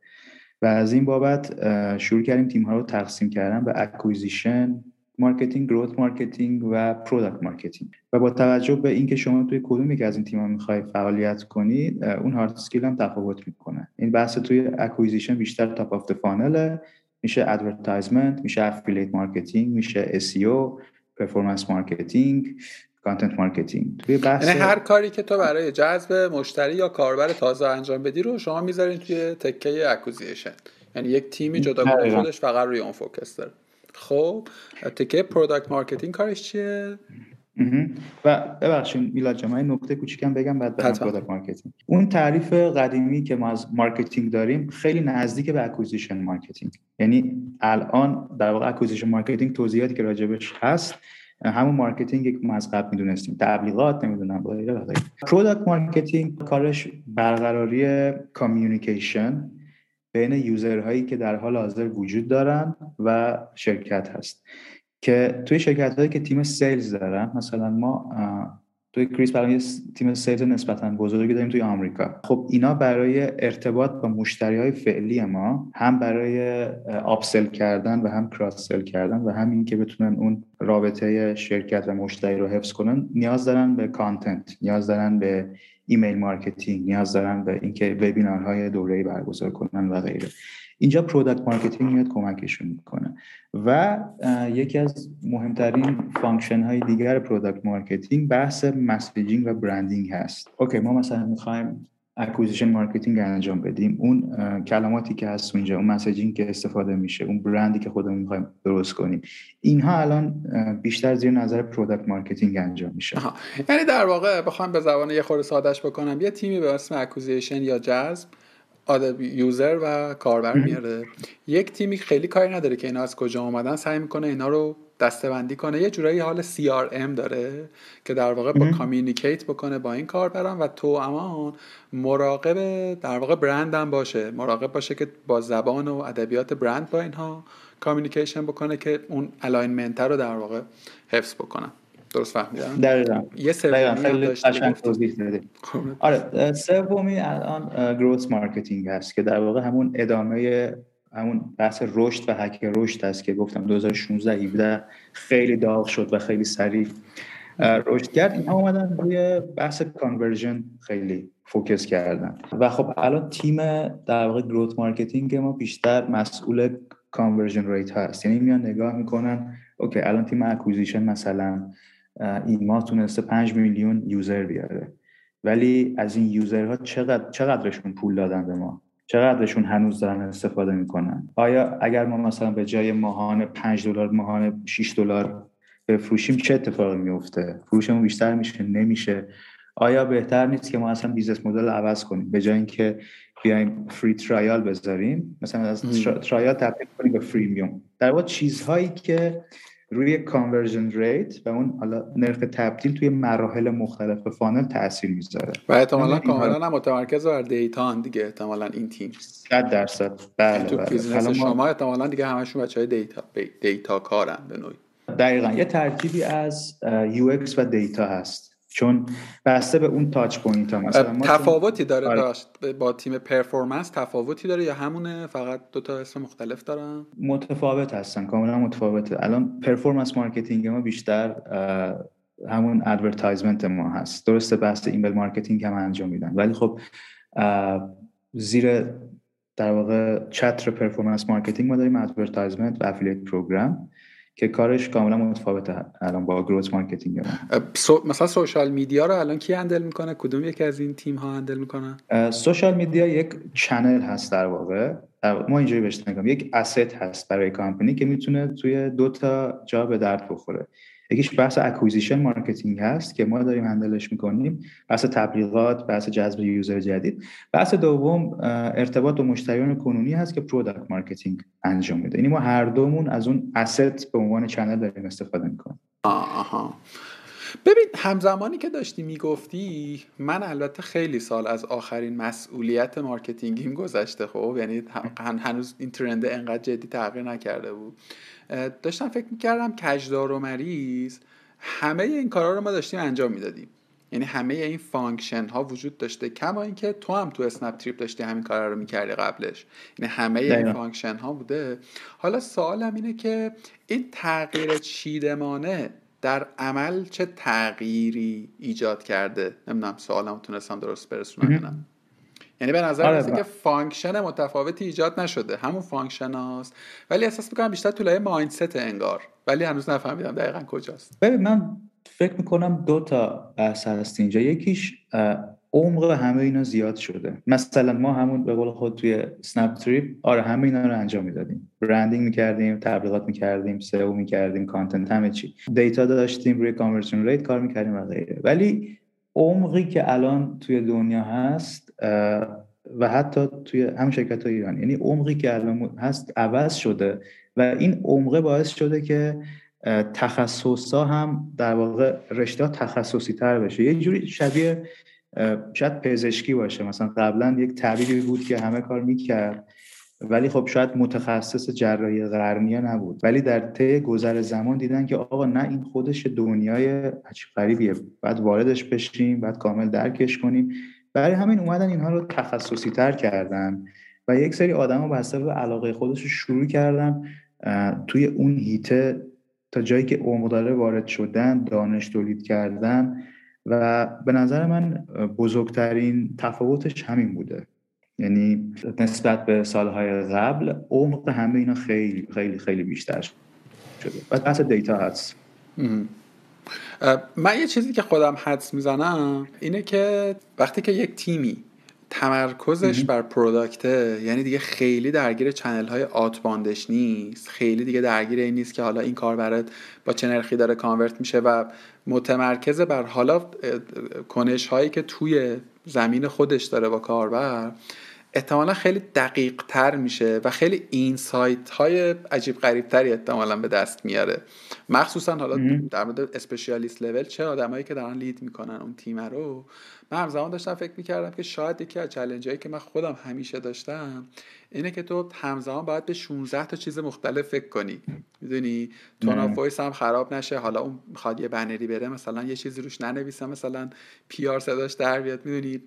و از این بابت شروع کردیم تیم ها رو تقسیم کردن به acquisition marketing growth marketing و product marketing و با توجه به اینکه شما توی کدومی که از این تیم ها می‌خوای فعالیت کنید اون hard skill هم تفاوت می‌کنه. این بحث توی acquisition بیشتر top of funnel ه میشه advertisement میشه affiliate marketing میشه SEO performance marketing content marketing توی بحث یعنی هر کاری که تو برای جذب مشتری یا کاربر تازه انجام بدی رو شما می‌ذارین توی تکه acquisition یعنی یک تیمی جداگانه خودش فقط روی اون focus داره. خب تکه product marketing کارش چیه؟ و ببخشید میلاد جان من نکته کوچیکم بگم بعد برم product marketing اون تعریف قدیمی که ما از marketing داریم خیلی نزدیک به acquisition marketing یعنی الان در واقع acquisition marketing توضیحاتی که راجبش هست همون marketing که ما از قبل می‌دونستیم. تبلیغات نمی‌دونم product marketing کارش برقراری communication بین user هایی که در حال حاضر وجود دارن و شرکت هست. که توی شرکت هایی که تیم sales دارن مثلا ما توی Krisp برای تیم sales نسبتا بزرگی داریم توی آمریکا. خب اینا برای ارتباط با مشتری های فعلی ما هم برای upsell کردن و هم cross-sell کردن و همین که بتونن اون رابطه شرکت و مشتری رو حفظ کنن نیاز دارن به content نیاز دارن به email marketing نیاز دارن به اینکه وبینارهای دوره‌ای برگزار کنن و غیره. اینجا product marketing میاد کمکشون می‌کنه. و یکی از مهمترین function های دیگر product marketing بحث messaging و branding هست. okay ما مثلا می‌خوایم acquisition marketing انجام بدیم. اون کلماتی که هست اونجا اون messaging که استفاده میشه اون برندی که خودمون می‌خوایم درست کنیم. اینها الان بیشتر زیر نظر product marketing انجام میشه. یعنی در واقع بخوام به زبان یه خورده سادهش بکنم. یه تیمی به اسم acquisition یا جذب آدم user و کاربر میاره. یک تیمی خیلی کاری نداره که اینا از کجا اومدن سعی می‌کنه اینا رو دسته‌بندی کنه. یه جورایی حالت CRM داره که در واقع با communicate بکنه با این کاربران و توامان مراقب در واقع برندم باشه. مراقب باشه که با زبان و ادبیات برند با اینها communication بکنه که اون alignment رو در واقع حفظ بکنن. درست فهمیدم. دقیقاً. یه سومی خیلی قشنگ توضیح خب. آره سومی الان growth marketing هست که در واقع همون ادامه همون بحث رشد و هک رشد است که گفتم 2016 17 خیلی داغ شد و خیلی سریع رشد کرد این اومدن روی بحث conversion خیلی focus کردن. و خب الان تیم در واقع growth marketing ما بیشتر مسئول conversion rate هست. یعنی میان نگاه می‌کنن okay الان تیم acquisition مثلا این ماه تونسته 5 میلیون user بیاره. ولی از این user ها چقدر چقدرشون پول دادن به ما؟ چقدرشون هنوز دارن استفاده می‌کنن؟ آیا اگر ما مثلا به جای ماهانه 5 دلار ماهانه 6 دلار بفروشیم چه اتفاقی میفته فروشمون بیشتر میشه نمیشه؟ آیا بهتر نیست که ما اصلا business model عوض کنیم؟ به جای اینکه بیایم free trial بذاریم مثلا از trial تبدیل کنیم به freemium در واقع چیزهایی که روی conversion rate و اون حالا نرخ تبدیل توی مراحل مختلف funnel تاثیر می‌ذاره. و احتمالا کاملا هم متمرکز بر data دیگه احتمالا این تیم. 100 درصد. بله تو بله. شما احتمالا دیگه همشون بچه‌های data data کارن به نوعی. دقیقا. یه ترکیبی از UX و data هست. چون بسته به اون touch point هم. مثلا تفاوتی داره آره. با تیم performance تفاوتی داره یا همونه؟ فقط دو تا اسم مختلف دارن؟ متفاوت هستن کاملا متفاوته الان performance marketing ما بیشتر همون advertisement ما هست. درسته بحث email marketing هم انجام میدن ولی خب زیر در واقع چتر performance marketing ما داریم advertisement و affiliate program که کارش کاملا متفاوته الان با growth marketing مثلا سوشال میدیا رو الان کی handle می‌کنه؟ کدوم یکی از این تیم ها handle می‌کنه؟ social media یک channel هست در واقع. ما اینجوری بهش نگم یک asset هست برای کامپنی که می‌تونه توی دو تا جا به درد بخوره. یکیش بحث acquisition marketing هست که ما داریم handle ش می‌کنیم. بحث تبلیغات بحث جذب user جدید. بحث دوم ارتباط با مشتریان کنونی هست که product marketing انجام میده. یعنی ما هر دومون از اون asset به عنوان channel داریم استفاده می‌کنیم. آها. ببین همزمانی که داشتی می‌گفتی من البته خیلی سال از آخرین مسئولیت marketing یم گذشته خب؟ یعنی هنوز این trend ه انقدر جدی تغییر نکرده بود. داشتم فکر می‌کردم کجدار و مریز همه این کارا رو ما داشتیم انجام می‌دادیم. یعنی همه این function ها وجود داشته کما اینکه تو هم تو اسنپ تریپ داشتی همین کارا رو می‌کردی قبلش. یعنی همه این function ها بوده. حالا سوالم اینه که این تغییر چیدمانه در عمل چه تغییری ایجاد کرده؟ نمی‌دونم سوالم تونستم درست برسونم یعنی به نظر آره که function متفاوتی ایجاد نشده. همون function هاست. ولی احساس می‌کنم بیشتر تو لایه mindset انگار. ولی هنوز نفهمیدم دقیقا کجاست. ببین من فکر می‌کنم دو تا بحث هست اینجا. یکیش عمق همه اینا زیاد شده. مثلا ما همون به قول خود توی اسنپ تریپ آره همه اینا رو انجام می‌دادیم. branding می‌کردیم تبلیغات می‌کردیم SEO می‌کردیم content همه چی. data داشتیم روی conversion rate کار می‌کردیم و غیره. ولی عمقی که الان توی دنیا هست و حتی توی هم شرکت های ایران یعنی عمقی که الان هست عوض شده و این عمقه باعث شده که تخصص ها هم در واقع رشته تخصصی تر بشه. یه جوری شبیه شاید پزشکی باشه. مثلا قبلا یک طبیبی بود که همه کار می‌کرد ولی خب شاید متخصص جراحی قرنیه نبود. ولی در طی گذر زمان دیدن که آقا نه این خودش دنیای عجیب غریبیه. بعد واردش بشیم بعد کامل درکش کنیم. برای همین اومدن اینها رو تخصصی تر کردن و یک سری آدم به حسب علاقه خودش رو شروع کردن توی اون هیته تا جایی که داره وارد شدن دانش تولید کردن و به نظر من بزرگترین تفاوتش همین بوده. یعنی نسبت به سالهای قبل عمق همه اینا خیلی خیلی خیلی بیشتر شده. و بحث دیتا هست. من یه چیزی که خودم حدس می‌زنم اینه که وقتی که یک تیمی تمرکزش بر product ه یعنی دیگه خیلی درگیر channel های outbound ش نیست خیلی دیگه درگیر این نیست که حالا این کار برات با چه نرخی داره convert میشه و متمرکز بر حالا کنش هایی که توی زمین خودش داره با کاربر. احتمالا خیلی دقیق تر میشه و خیلی insight های عجیب غریب تری احتمالا به دست میاره. مخصوصا حالا در مورد specialist level چه آدمایی که دارن lead می‌کنن اون تیم رو. من همزمان داشتم فکر می‌کردم که شاید یکی از challenge هایی که من خودم همیشه داشتم اینه که تو همزمان باید به 16 تا چیز مختلف فکر کنی. می‌دونی؟ tone voice هم خراب نشه. حالا اون می‌خواد یه بنری بره مثلا یه چیزی روش ننویسه. مثلا PR صداش در بیاد. می‌دونی؟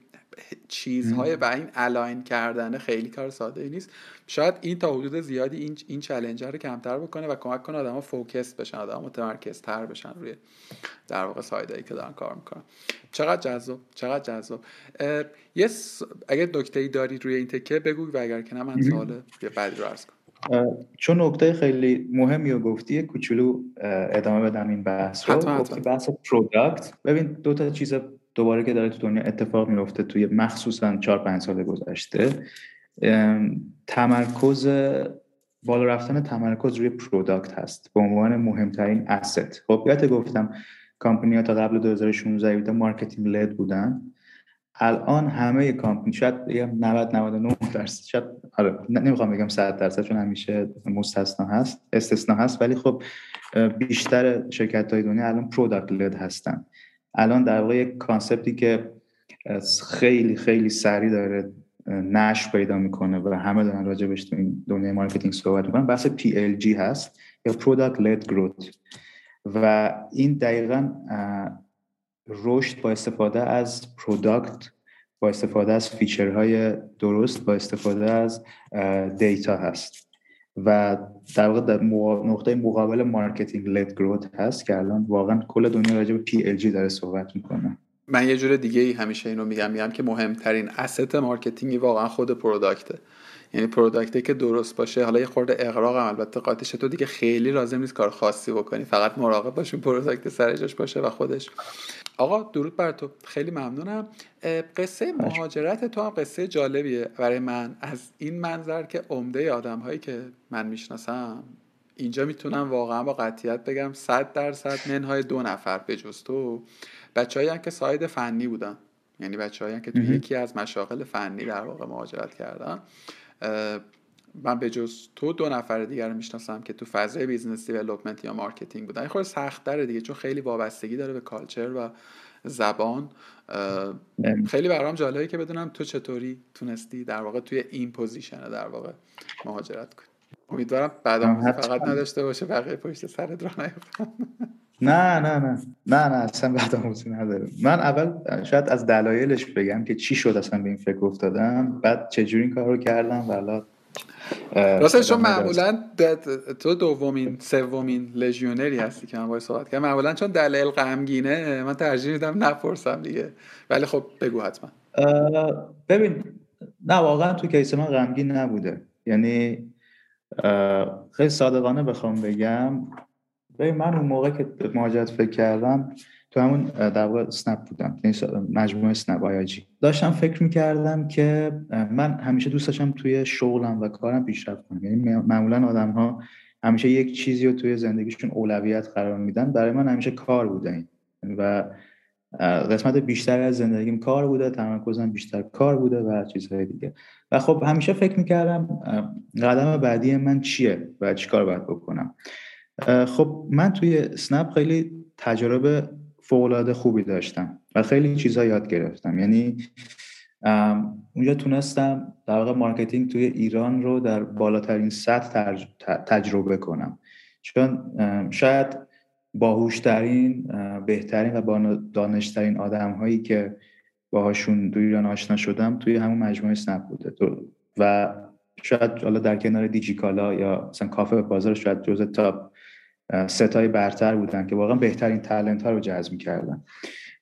چیزهای و این align کردن خیلی کار ساده ای نیست. شاید این تا حدود زیادی این این challenge رو کمتر بکنه و کمک کنه آدما focus بشن آدما متمرکز تر بشن روی در واقع side ایی که دارن کار می‌کنن. چقدر جذاب چقدر جذاب. یه اگه نکته ای داری روی این تکه بگو و اگر که نه من سوال بعدی رو عرض کنم. چون نکته خیلی مهمی رو گفتی کوچولو ادامه بدم این بحث رو. گفتی بحث product ببین دو تا چیز دوباره که داره تو دنیا اتفاق میفته توی مخصوصا 4 5 سال گذشته تمرکز بالا رفتن تمرکز روی product هست به عنوان مهمترین asset خب یادت گفتم کامپنی ها تا قبل 2016 marketing led بودن. الان همه کامپنی شاید بگم 90 99 درصد شاید آره نمی‌خوام بگم 100 درصد چون همیشه مستثنا هست استثنا هست ولی خب بیشتر شرکت های دنیا الان product led هستن. الان در واقع یک concept ی که خیلی خیلی سریع داره نشر پیدا می‌کنه و همه دارن راجبش تو این دنیای marketing صحبت می‌کنن بحث PLG هست یا Product Led Growth. و این دقیقا رشد با استفاده از product با استفاده از feature های درست با استفاده از data هست. و در واقع در نقطه مقابل marketing led growth هست که الان واقعا کل دنیا راجع به PLG داره صحبت می‌کنه. من یه جور دیگه ای همیشه اینو میگم. میگم که مهمترین asset marketing ی واقعا خود product ه یعنی product ی که درست باشه. حالا یه خورده اغراق هم البته قاطیش تو دیگه خیلی لازم نیست کار خاصی بکنی. فقط مراقب باش اون product سرجاش باشه و خودش. آقا درود بر تو. خیلی ممنونم. قصه مهاجرت تو هم قصه جالبیه برای من. از این منظر که عمده آدم هایی که من می‌شناسم اینجا می‌تونم واقعا با قطعیت بگم صد درصد منهای دو نفر به جز تو. بچه‌هایی که side فنی بودن. یعنی بچه‌هایی که تو یکی از مشاغل فنی در واقع مهاجرت کردن. من به جز تو دو نفر دیگر رو می‌شناسم که تو فضای business development یا marketing بودن. خود سخت داره دیگه چون خیلی وابستگی داره به culture و زبان. خیلی برام جالبه که بدونم تو چطوری تونستی در واقع توی این position در واقع مهاجرت کنی. امیدوارم بدآموزی فقط نداشته باشه بقیه پشت سرت راه نه نه نه. نه نه اصلا بعد آموزی نداره من اول شاید از دلایلش بگم که چی شد اصلا به این فکر افتادم بعد چجوری این کار رو کردم و راستش چون معمولا تو دومین سومین لژیونری هستی که من باید صحبت کردم معمولا چون دلیل غمگینه من ترجیح میدم نپرسم دیگه. ولی خب بگو حتما. ببین نه واقعا تو کیس من غمگین نبوده. یعنی خیلی صادقانه بخوام بگم. ببین من اون موقع که مهاجرت فکر کردم تو همون در واقع سنپ بودم یعنی مجموعه سنپ آیاجی داشتم فکر می‌کردم که من همیشه دوست داشتم توی شغلم و کارم پیشرفت کنم. یعنی معمولا آدم ها همیشه یک چیزی رو توی زندگیشون اولویت قرار میدن. برای من همیشه کار بوده این. و قسمت بیشتر از زندگیم کار بوده تمرکزم بیشتر کار بوده و چیزهای دیگه. و خب همیشه فکر می‌کردم قدم بعدی من چیه و چیکار باید بکنم. خب من توی اسنپ خیلی تجربه فوقالعاده خوبی داشتم و خیلی چیزها یاد گرفتم. یعنی اونجا تونستم در واقع marketing توی ایران رو در بالاترین سطح تجربه کنم. چون شاید باهوشترین بهترین و با دانش‌ترین آدم هایی که باهاشون توی ایران آشنا شدم توی همون مجموعه سنپ بوده. و شاید حالا در کنار دیجیکالا یا مثلا کافه بازار شاید جزء تاپ ستای برتر بودن که واقعا بهترین تلنت ها رو جذب می‌کردن.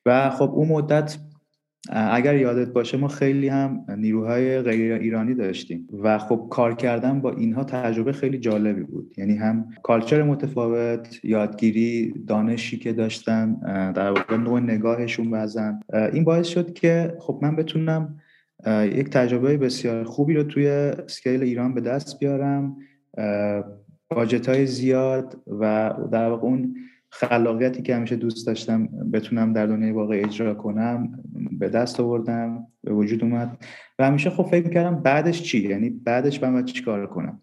و خب اون مدت اگر یادت باشه ما خیلی هم نیروهای غیر ایرانی داشتیم و خب کار کردن با اینها تجربه خیلی جالبی بود. یعنی هم کالچر متفاوت یادگیری دانشی که داشتن در واقع نوع نگاهشون بزن. این باعث شد که خب من بتونم یک تجربه بسیار خوبی رو توی سکیل ایران به دست بیارم. باجت های زیاد و در واقع اون خلاقیتی که همیشه دوست داشتم بتونم در دنیای واقع اجرا کنم به دست آوردم به وجود اومد. و همیشه خب فکر می‌کردم بعدش چی؟ یعنی بعدش من باید کار کنم؟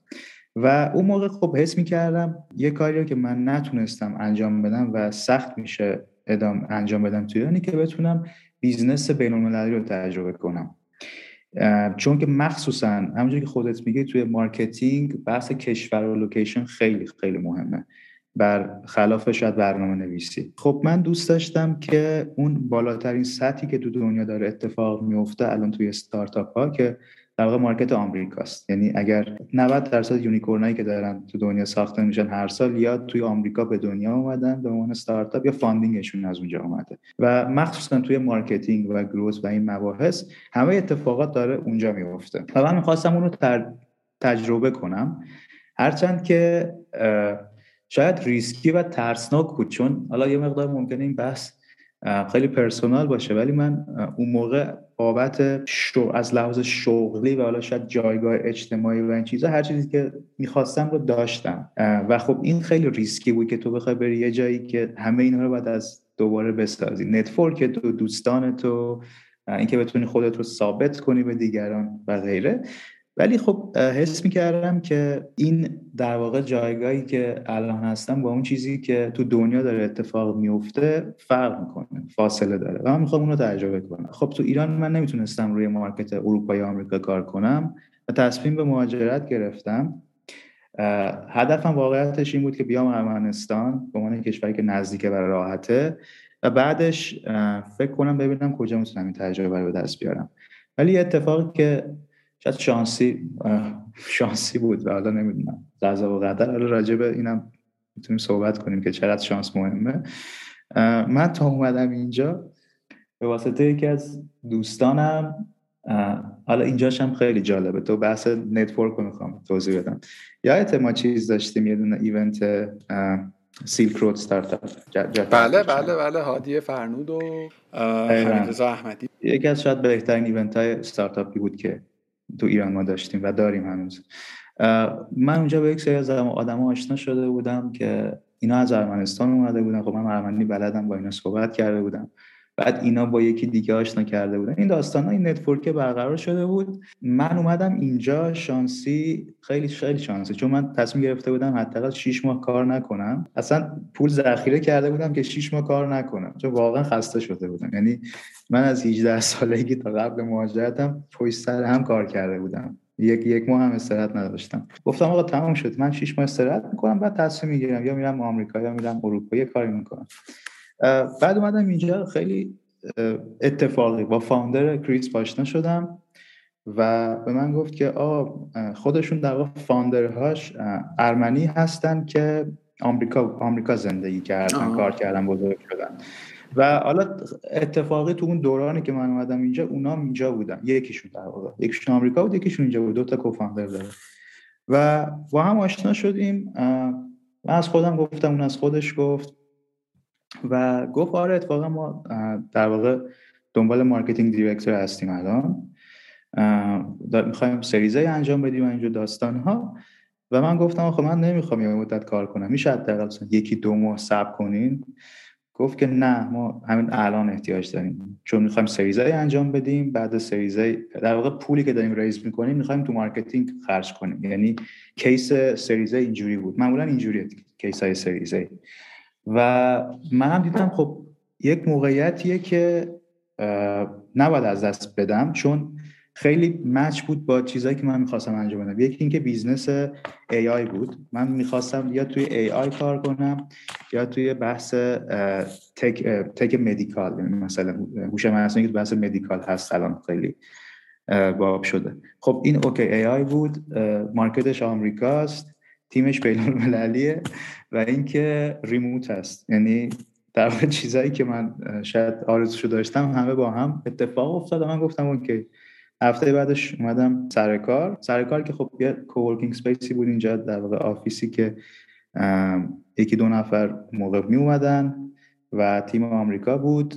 و اون موقع خب حس می‌کردم یه کاری رو که من نتونستم انجام بدم و سخت میشه ادام انجام بدم توی یعنی که بتونم بیزنس بین رو تجربه کنم. چون که مخصوصا همونجوری که خودت میگی توی marketing بحث کشور و location خیلی خیلی مهمه. بر خلاف شاید برنامه نویسی خب من دوست داشتم که اون بالاترین سطحی که تو دنیا داره اتفاق میفته الان توی استارتاپ ها که در واقع market آمریکاست. یعنی اگر 90 درصد unicorn ایی که دارن تو دنیا ساخته میشن هر سال یا توی آمریکا به دنیا اومدن به عنوان استارتاپ یا funding شون از اونجا اومده. و مخصوصا توی marketing و growth و این مباحث همه اتفاقات داره اونجا میفته. و من می‌خواستم اون رو تجربه کنم. هرچند که شاید ریسکی و ترسناک بود چون حالا یه مقدار ممکنه این بحث خیلی personal باشه ولی من اون موقع بابتشو از لحاظ شغلی و حالا شاید جایگاه اجتماعی و این چیزا هر چیزی که می‌خواستم رو داشتم. و خب این خیلی ریسکی بود که تو بخوای بری یه جایی که همه اینها رو باید از دوباره بسازی. network تو دوستان تو اینکه بتونی خودت رو ثابت کنی به دیگران و غیره. ولی خب حس می‌کردم که این در واقع جایگاهی که الان هستم با اون چیزی که تو دنیا داره اتفاق میفته فرق می‌کنه فاصله داره و من می‌خوام اون رو تجربه کنم. خب تو ایران من نمی‌تونستم روی مارکت اروپا یا آمریکا کار کنم و تصمیم به مهاجرت گرفتم. هدفم واقعیتش این بود که بیام ارمنستان به عنوان کشوری که نزدیکه و راحته و بعدش فکر کنم ببینم کجا می‌تونم این تجربه رو به دست بیارم. ولی اتفاقی که شاید شانسی شانسی بود و حالا نمی‌دونم. قضا و قدر. حالا راجع به اینم می‌تونیم صحبت کنیم که چقدر شانس مهمه. من تا اومدم اینجا به واسطه یکی از دوستانم حالا اینجاش هم خیلی جالبه. تو بحث network رو می‌خوام توضیح بدم. یادت ما چیز داشتیم یه دونه event Silk Road Startup بله بله بله. هادی فرنود و احمدی یکی از شاید بهترین event های ستارتاپی بود که تو ایران ما داشتیم و داریم هنوز. من اونجا به یک سری از آدم آشنا شده بودم که اینا از ارمنستان اومده بودن. خب من ارمنی بلدم با اینا صحبت کرده بودم. بعد اینا با یکی دیگه آشنا کرده بودن. این داستان ها این network برقرار شده بود. من اومدم اینجا شانسی خیلی خیلی شانسی. چون من تصمیم گرفته بودم حداقل 6 ماه کار نکنم. اصلا پول ذخیره کرده بودم که 6 ماه کار نکنم. چون واقعا خسته شده بودم. یعنی من از 18 سالگی تا قبل مهاجرتم پشت سر هم کار کرده بودم. یک یک ماه هم استراحت نداشتم. گفتم آقا تمام شد. من 6 ماه استراحت می‌کنم بعد تصمیم می‌گیرم یا میرم آمریکا یا میرم اروپا. یه کاری می‌کنم. بعد اومدم اینجا خیلی اتفاقی با فاوندر کریس آشنا شدم و به من گفت که آ خودشون در واقع فاوندرهاش ارمنی هستن که آمریکا آمریکا زندگی کردن کار کردن بزرگ شدن. و حالا اتفاقی تو اون دورانی که من اومدم اینجا اونا اینجا بودن. یکیشون در واقع یکیشون آمریکا بود یکیشون اینجا بود. دو تا co-founder داره. و با هم آشنا شدیم. من از خودم گفتم اون از خودش گفت. و گفت آره اتفاقا ما در واقع دنبال marketing director هستیم الان. می‌خوایم Series A انجام بدیم اینجا داستان ها و من گفتم خب من نمی‌خوام یه مدت کار کنم. میشه حداقل یکی دو ماه صبر کنین؟ گفت که نه ما همین الان احتیاج داریم. چون می‌خوایم Series A انجام بدیم بعد Series A در واقع پولی که داریم raise می‌کنیم می‌خوایم تو marketing خرج کنیم. یعنی case Series A اینجوری بود. معمولا اینجوریه case های Series A و من هم دیدم خب یک موقعیتیه که نباید از دست بدم چون خیلی match بود با چیزایی که من می‌خواستم انجام بدم. یکی اینکه business AI بود. من می‌خواستم یا توی AI کار کنم یا توی بحث tech, tech medical. یعنی مثلا هوش مصنوعی که بحث medical هست الان خیلی باب شده. خب این okay AI بود. market ش آمریکاست. تیمش بین المللیه و اینکه remote هست یعنی در واقع چیزایی که من شاید آرزوشو داشتم همه با هم اتفاق افتاد من گفتم okay. هفته بعدش اومدم سر کار. سر کار که خب یه co-working space ی بود اینجا در واقع office ی که یکی دو نفر موقع می اومدن و تیم آمریکا بود.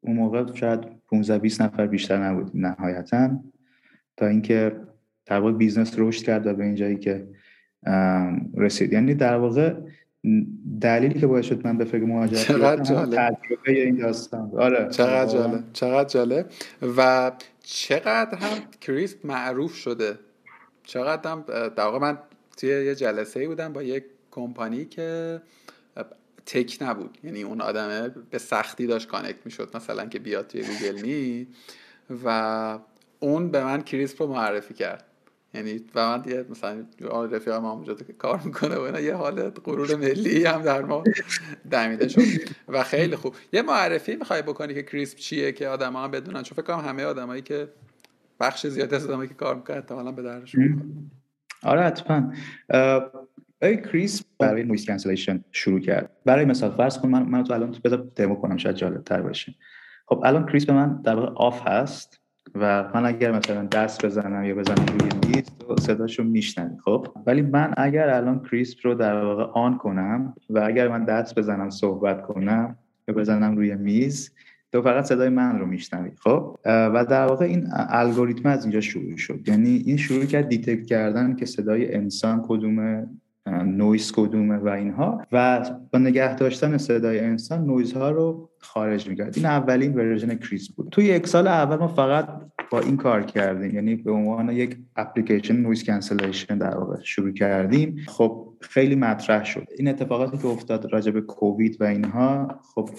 اون موقع شاید 15 20 نفر بیشتر نبود نهایتا. تا اینکه در واقع business رشد کرد و به اینجایی که رسید. یعنی در واقع دلیلی که باعث شد من به فکر مهاجرت چقدر جالب. تجربه این داستان آره. چقدر جالب چقدر جالب. و چقدر هم Krisp معروف شده. چقدر هم در واقع من توی یه جلسه ای بودم با یک کمپانی که tech نبود. یعنی اون آدمه به سختی داشت connect می‌شد مثلا که بیاد توی Google Meet و اون به من Krisp رو معرفی کرد. یعنی و من دیگه مثلا رفیق ما اونجا که کار می‌کنه و اینا یه حال غرور ملی هم در ما دمیده شد. و خیلی خوب. یه معرفی می‌خوای بکنی که Krisp چیه که آدم هم بدونن؟ چون فکر کنم همه آدمایی که بخش زیادی از آدمایی که کار می‌کنن حالا به درشون آره حتما. ای Krisp برای noise cancellation شروع کرد. برای مثال فرض کن من من تو الان بذار دمو کنم شاید جالب تر باشه. خب الان Krisp من در واقع off هست. و من اگر مثلا دست بزنم یا بزنم روی میز تو صداشو میشنوی خب؟ ولی من اگر الان Krisp رو در واقع on کنم و اگر من دست بزنم صحبت کنم یا بزنم روی میز تو فقط صدای من رو میشنوی خب؟ و در واقع این الگوریتم از اینجا شروع شد. یعنی این شروع کرد detect کردن که صدای انسان کدومه نویز کدومه و اینها. و با نگه داشتن صدای انسان نویز ها رو خارج می‌کرد. این اولین version Krisp بود. توی یک سال اول ما فقط با این کار کردیم. یعنی به عنوان یک application noise cancellation در واقع شروع کردیم. خب خیلی مطرح شد. این اتفاقاتی که افتاد راجع به کووید و اینها خب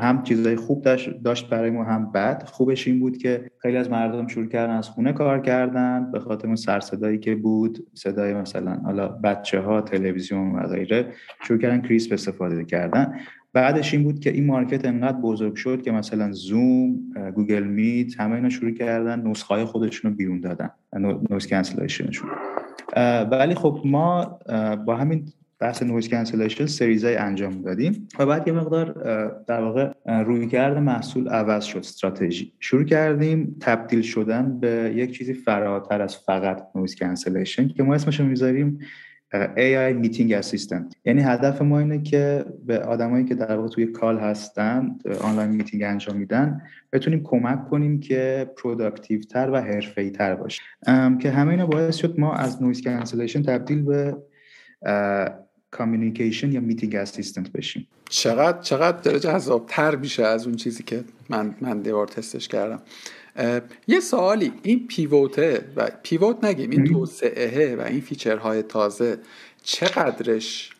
هم چیزای خوب داشت برای ما هم بد. خوبش این بود که خیلی از مردم شروع کردن از خونه کار کردن به خاطر اون سرصدایی که بود. صدای مثلا حالا بچه ها تلویزیون و غیره شروع کردن Krisp استفاده کردن. بعدش این بود که این market انقدر بزرگ شد که مثلا Zoom Google Meet همه اینا شروع کردن نسخه های خودشون رو بیرون دادن noise cancellation شون ولی خب ما با همین بحث noise cancellation سری چیزای انجام دادیم و بعد یه مقدار در واقع رویکرد محصول عوض شد استراتژی. شروع کردیم تبدیل شدن به یک چیزی فراتر از فقط noise cancellation که ما اسمش رو می‌ذاریم AI meeting assistant یعنی هدف ما اینه که به آدمایی که در واقع توی call هستن online meeting انجام میدن بتونیم کمک کنیم که productive تر و حرفه‌ای تر باشه که همه اینا باعث شد ما از noise cancellation تبدیل به communication یا meeting assistant بشیم. چقدر چقدر داره جذاب تر میشه از اون چیزی که من من دیوار تستش کردم. یه سوالی. این pivot ه و pivot نگیم. این توسعه و این feature های تازه چقدرش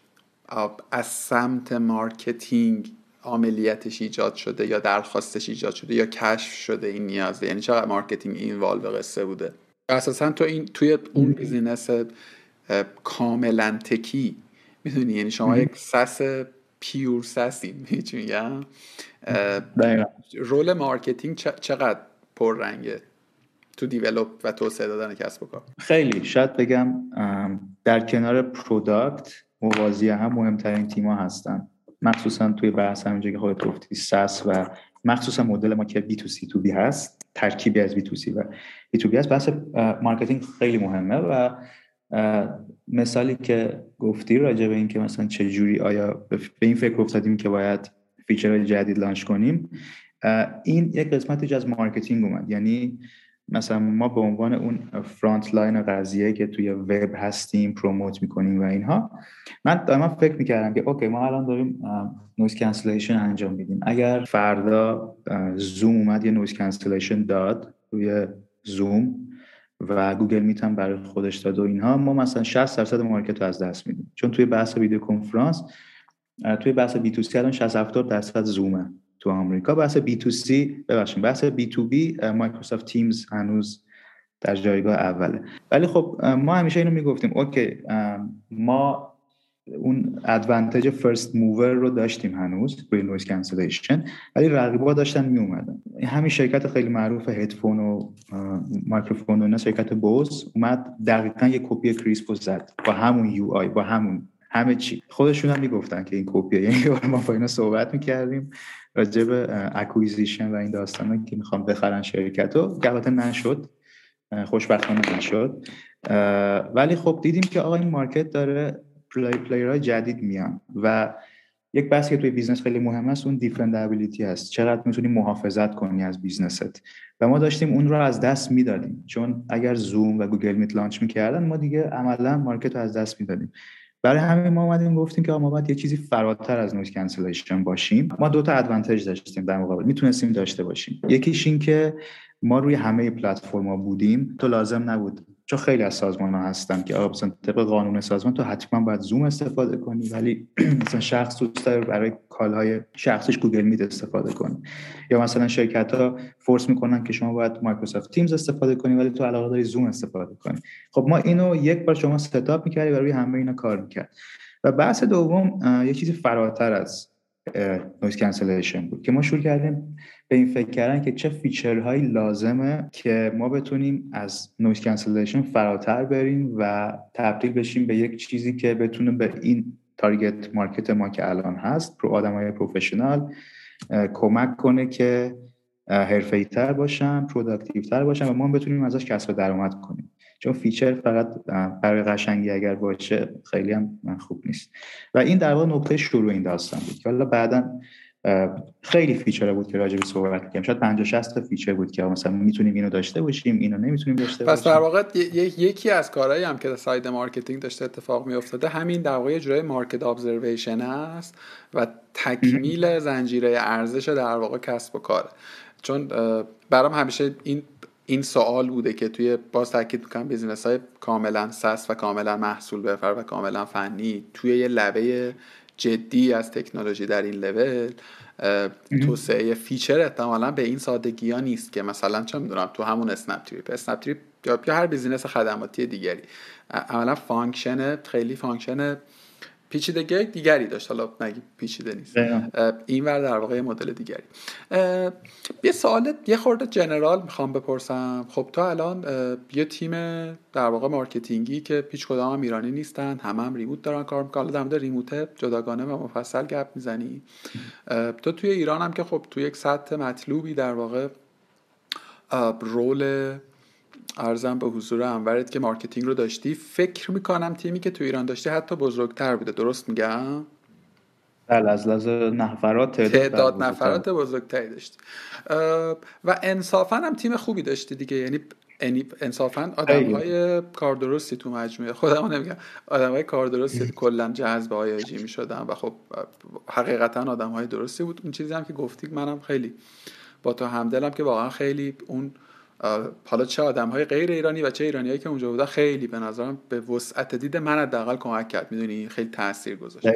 از سمت marketing عملیتش ایجاد شده یا درخواستش ایجاد شده یا کشف شده این نیازه؟ یعنی چقدر marketing این به قصه بوده؟ اساسا تو این توی اون business کاملا tech ای می‌دونی؟ یعنی شما یک SaaS pure SaaS ی میگم؟ role marketing چقدر پررنگه تو develop و توسعه دادن کسب و کار؟ خیلی. شاید بگم در کنار product موازی هم مهمترین تیما هستن. مخصوصا توی بحث همینجا که خودت گفتی SaaS و مخصوصا مدل ما که B to C to B هست ترکیبی از B to C و B to B هست. بحث marketing خیلی مهمه و مثالی که گفتی راجع به اینکه مثلا چه جوری آیا به این فکر افتادیم که باید feature جدید launch کنیم. این یک قسمتی از marketing اومد. یعنی مثلا ما به عنوان اون front line قضیه که توی وب هستیم promote می‌کنیم و اینها من دائما فکر می‌کردم که okay ما الان داریم noise cancellation انجام میدیم. اگر فردا زوم اومد یه noise cancellation داد روی زوم و Google Meet هم برای خودش داد و اینها. ما مثلا 60 درصد market رو از دست میدیم. چون توی بحث video conference توی بحث B to C الان 60 70 درصد زومه تو آمریکا. بحث B to C ببخشید بحث B to B Microsoft Teams هنوز در جایگاه اوله. ولی خب ما همیشه اینو می‌گفتیم okay ما اون advantage first mover رو داشتیم هنوز توی noise cancellation ولی رقیبا داشتن می اومدن همین شرکت خیلی معروف هدفون و مایکروفون و اینا شرکت Bose اومد دقیقا یه کپی Krisp و زد با همون UI با همون همه چی. خودشون هم می‌گفتن که این کپیه یعنی ما با اینا صحبت می‌کردیم راجع به acquisition و این داستانا که می‌خوام بخرن شرکت رو. البته نشد. خوشبختانه نشد. ولی خب دیدیم که آقا این market داره play player های جدید میان. و یک بحثی که توی business خیلی مهم است اون defendability هست. چقدر می‌تونی محافظت کنی از business ت؟ و ما داشتیم اون رو از دست می‌دادیم. چون اگر زوم و Google Meet launch می‌کردن ما دیگه عملا market رو از دست می‌دادیم. برای همین ما اومدیم گفتیم که ما باید یه چیزی فراتر از noise cancellation باشیم. ما دو تا advantage داشتیم در مقابل. می‌تونستیم داشته باشیم. یکیش این که ما روی همه پلتفرما بودیم. تو لازم نبود چون خیلی از سازمان ها هستن که مثلا طبق قانون سازمان تو حتما باید زوم استفاده کنی ولی مثلا شخص دوست داره برای call های شخصیش Google Meet استفاده کنه یا مثلا شرکت ها force می‌کنن که شما باید Microsoft Teams استفاده کنی ولی تو علاقه داری زوم استفاده کنی. خب ما اینو یک بار شما setup می‌کردی و روی همه اینا کار می‌کرد. و بحث دوم یه چیزی فراتر از noise cancellation بود که ما شروع کردیم. به این فکر کردن که چه feature هایی لازمه که ما بتونیم از noise cancellation فراتر بریم و تبدیل بشیم به یک چیزی که بتونه به این target market ما که الان هست رو آدم های professional کمک کنه که حرفه‌ای تر باشن productive تر باشن و ما بتونیم ازش کسب درآمد کنیم. چون feature فقط برای قشنگی اگر باشه خیلی هم خوب نیست. و این در واقع نقطه شروع این داستان بود که حالا بعدا خیلی feature بود که راجع به صحبت کردیم. شاید 50 60 feature بود که مثلا می‌تونیم اینو داشته باشیم اینو نمی‌تونیم داشته باشیم پس در واقع یکی از کارهایی هم که side marketing داشته اتفاق میافتاده همین در واقع جوری market observation است و تکمیل زنجیره ارزش در واقع کسب و کار. چون برام همیشه این این سوال بوده که توی باز تاکید می‌کنم business های کاملا SaaS و کاملا محصول محور و کاملا فنی توی یه لبه جدی از تکنولوژی در این لول توسعه feature احتمالا به این سادگی ها نیست که مثلا چه می‌دونم تو همون اسنپ تریپ اسنپ تریپ یا هر business خدماتی دیگری. عملا function خیلی function پیچیدگی دیگری داشت. حالا نگی پیچیده نیست. این ور در واقع مدل دیگری. یه سوال یه خورده general می‌خوام بپرسم. خب تو الان یه تیم در واقع marketing ی که هیچ کدام هم ایرانی نیستن همه هم remote دارن کار می‌کنن. در مورد remote جداگانه و مفصل گپ می‌زنی. تو توی ایران هم که خب تو یک سطح مطلوبی در واقع role عرضم به حضور انورت که marketing رو داشتی. فکر می‌کنم تیمی که تو ایران داشتی حتی بزرگتر بوده. درست میگم؟ بله از لحاظ نفرات تعداد نفرات بزرگتری داشتی. و انصافا هم تیم خوبی داشتی دیگه. یعنی, یعنی انصافا آدم های کار درستی تو مجموعه. خودم نمیگم. آدم های کار درستی کلا جذب IIG می شدن و خب حقیقتا آدم های درستی بود. اون چیزی هم که گفتی منم خیلی با تو همدلم که واقعا خیلی اون حالا چه آدم های غیر ایرانی و چه ایرانیایی که اونجا بودن خیلی به نظرم به وسعت دید من حداقل کمک کرد. می‌دونی؟ خیلی تاثیر گذاشت.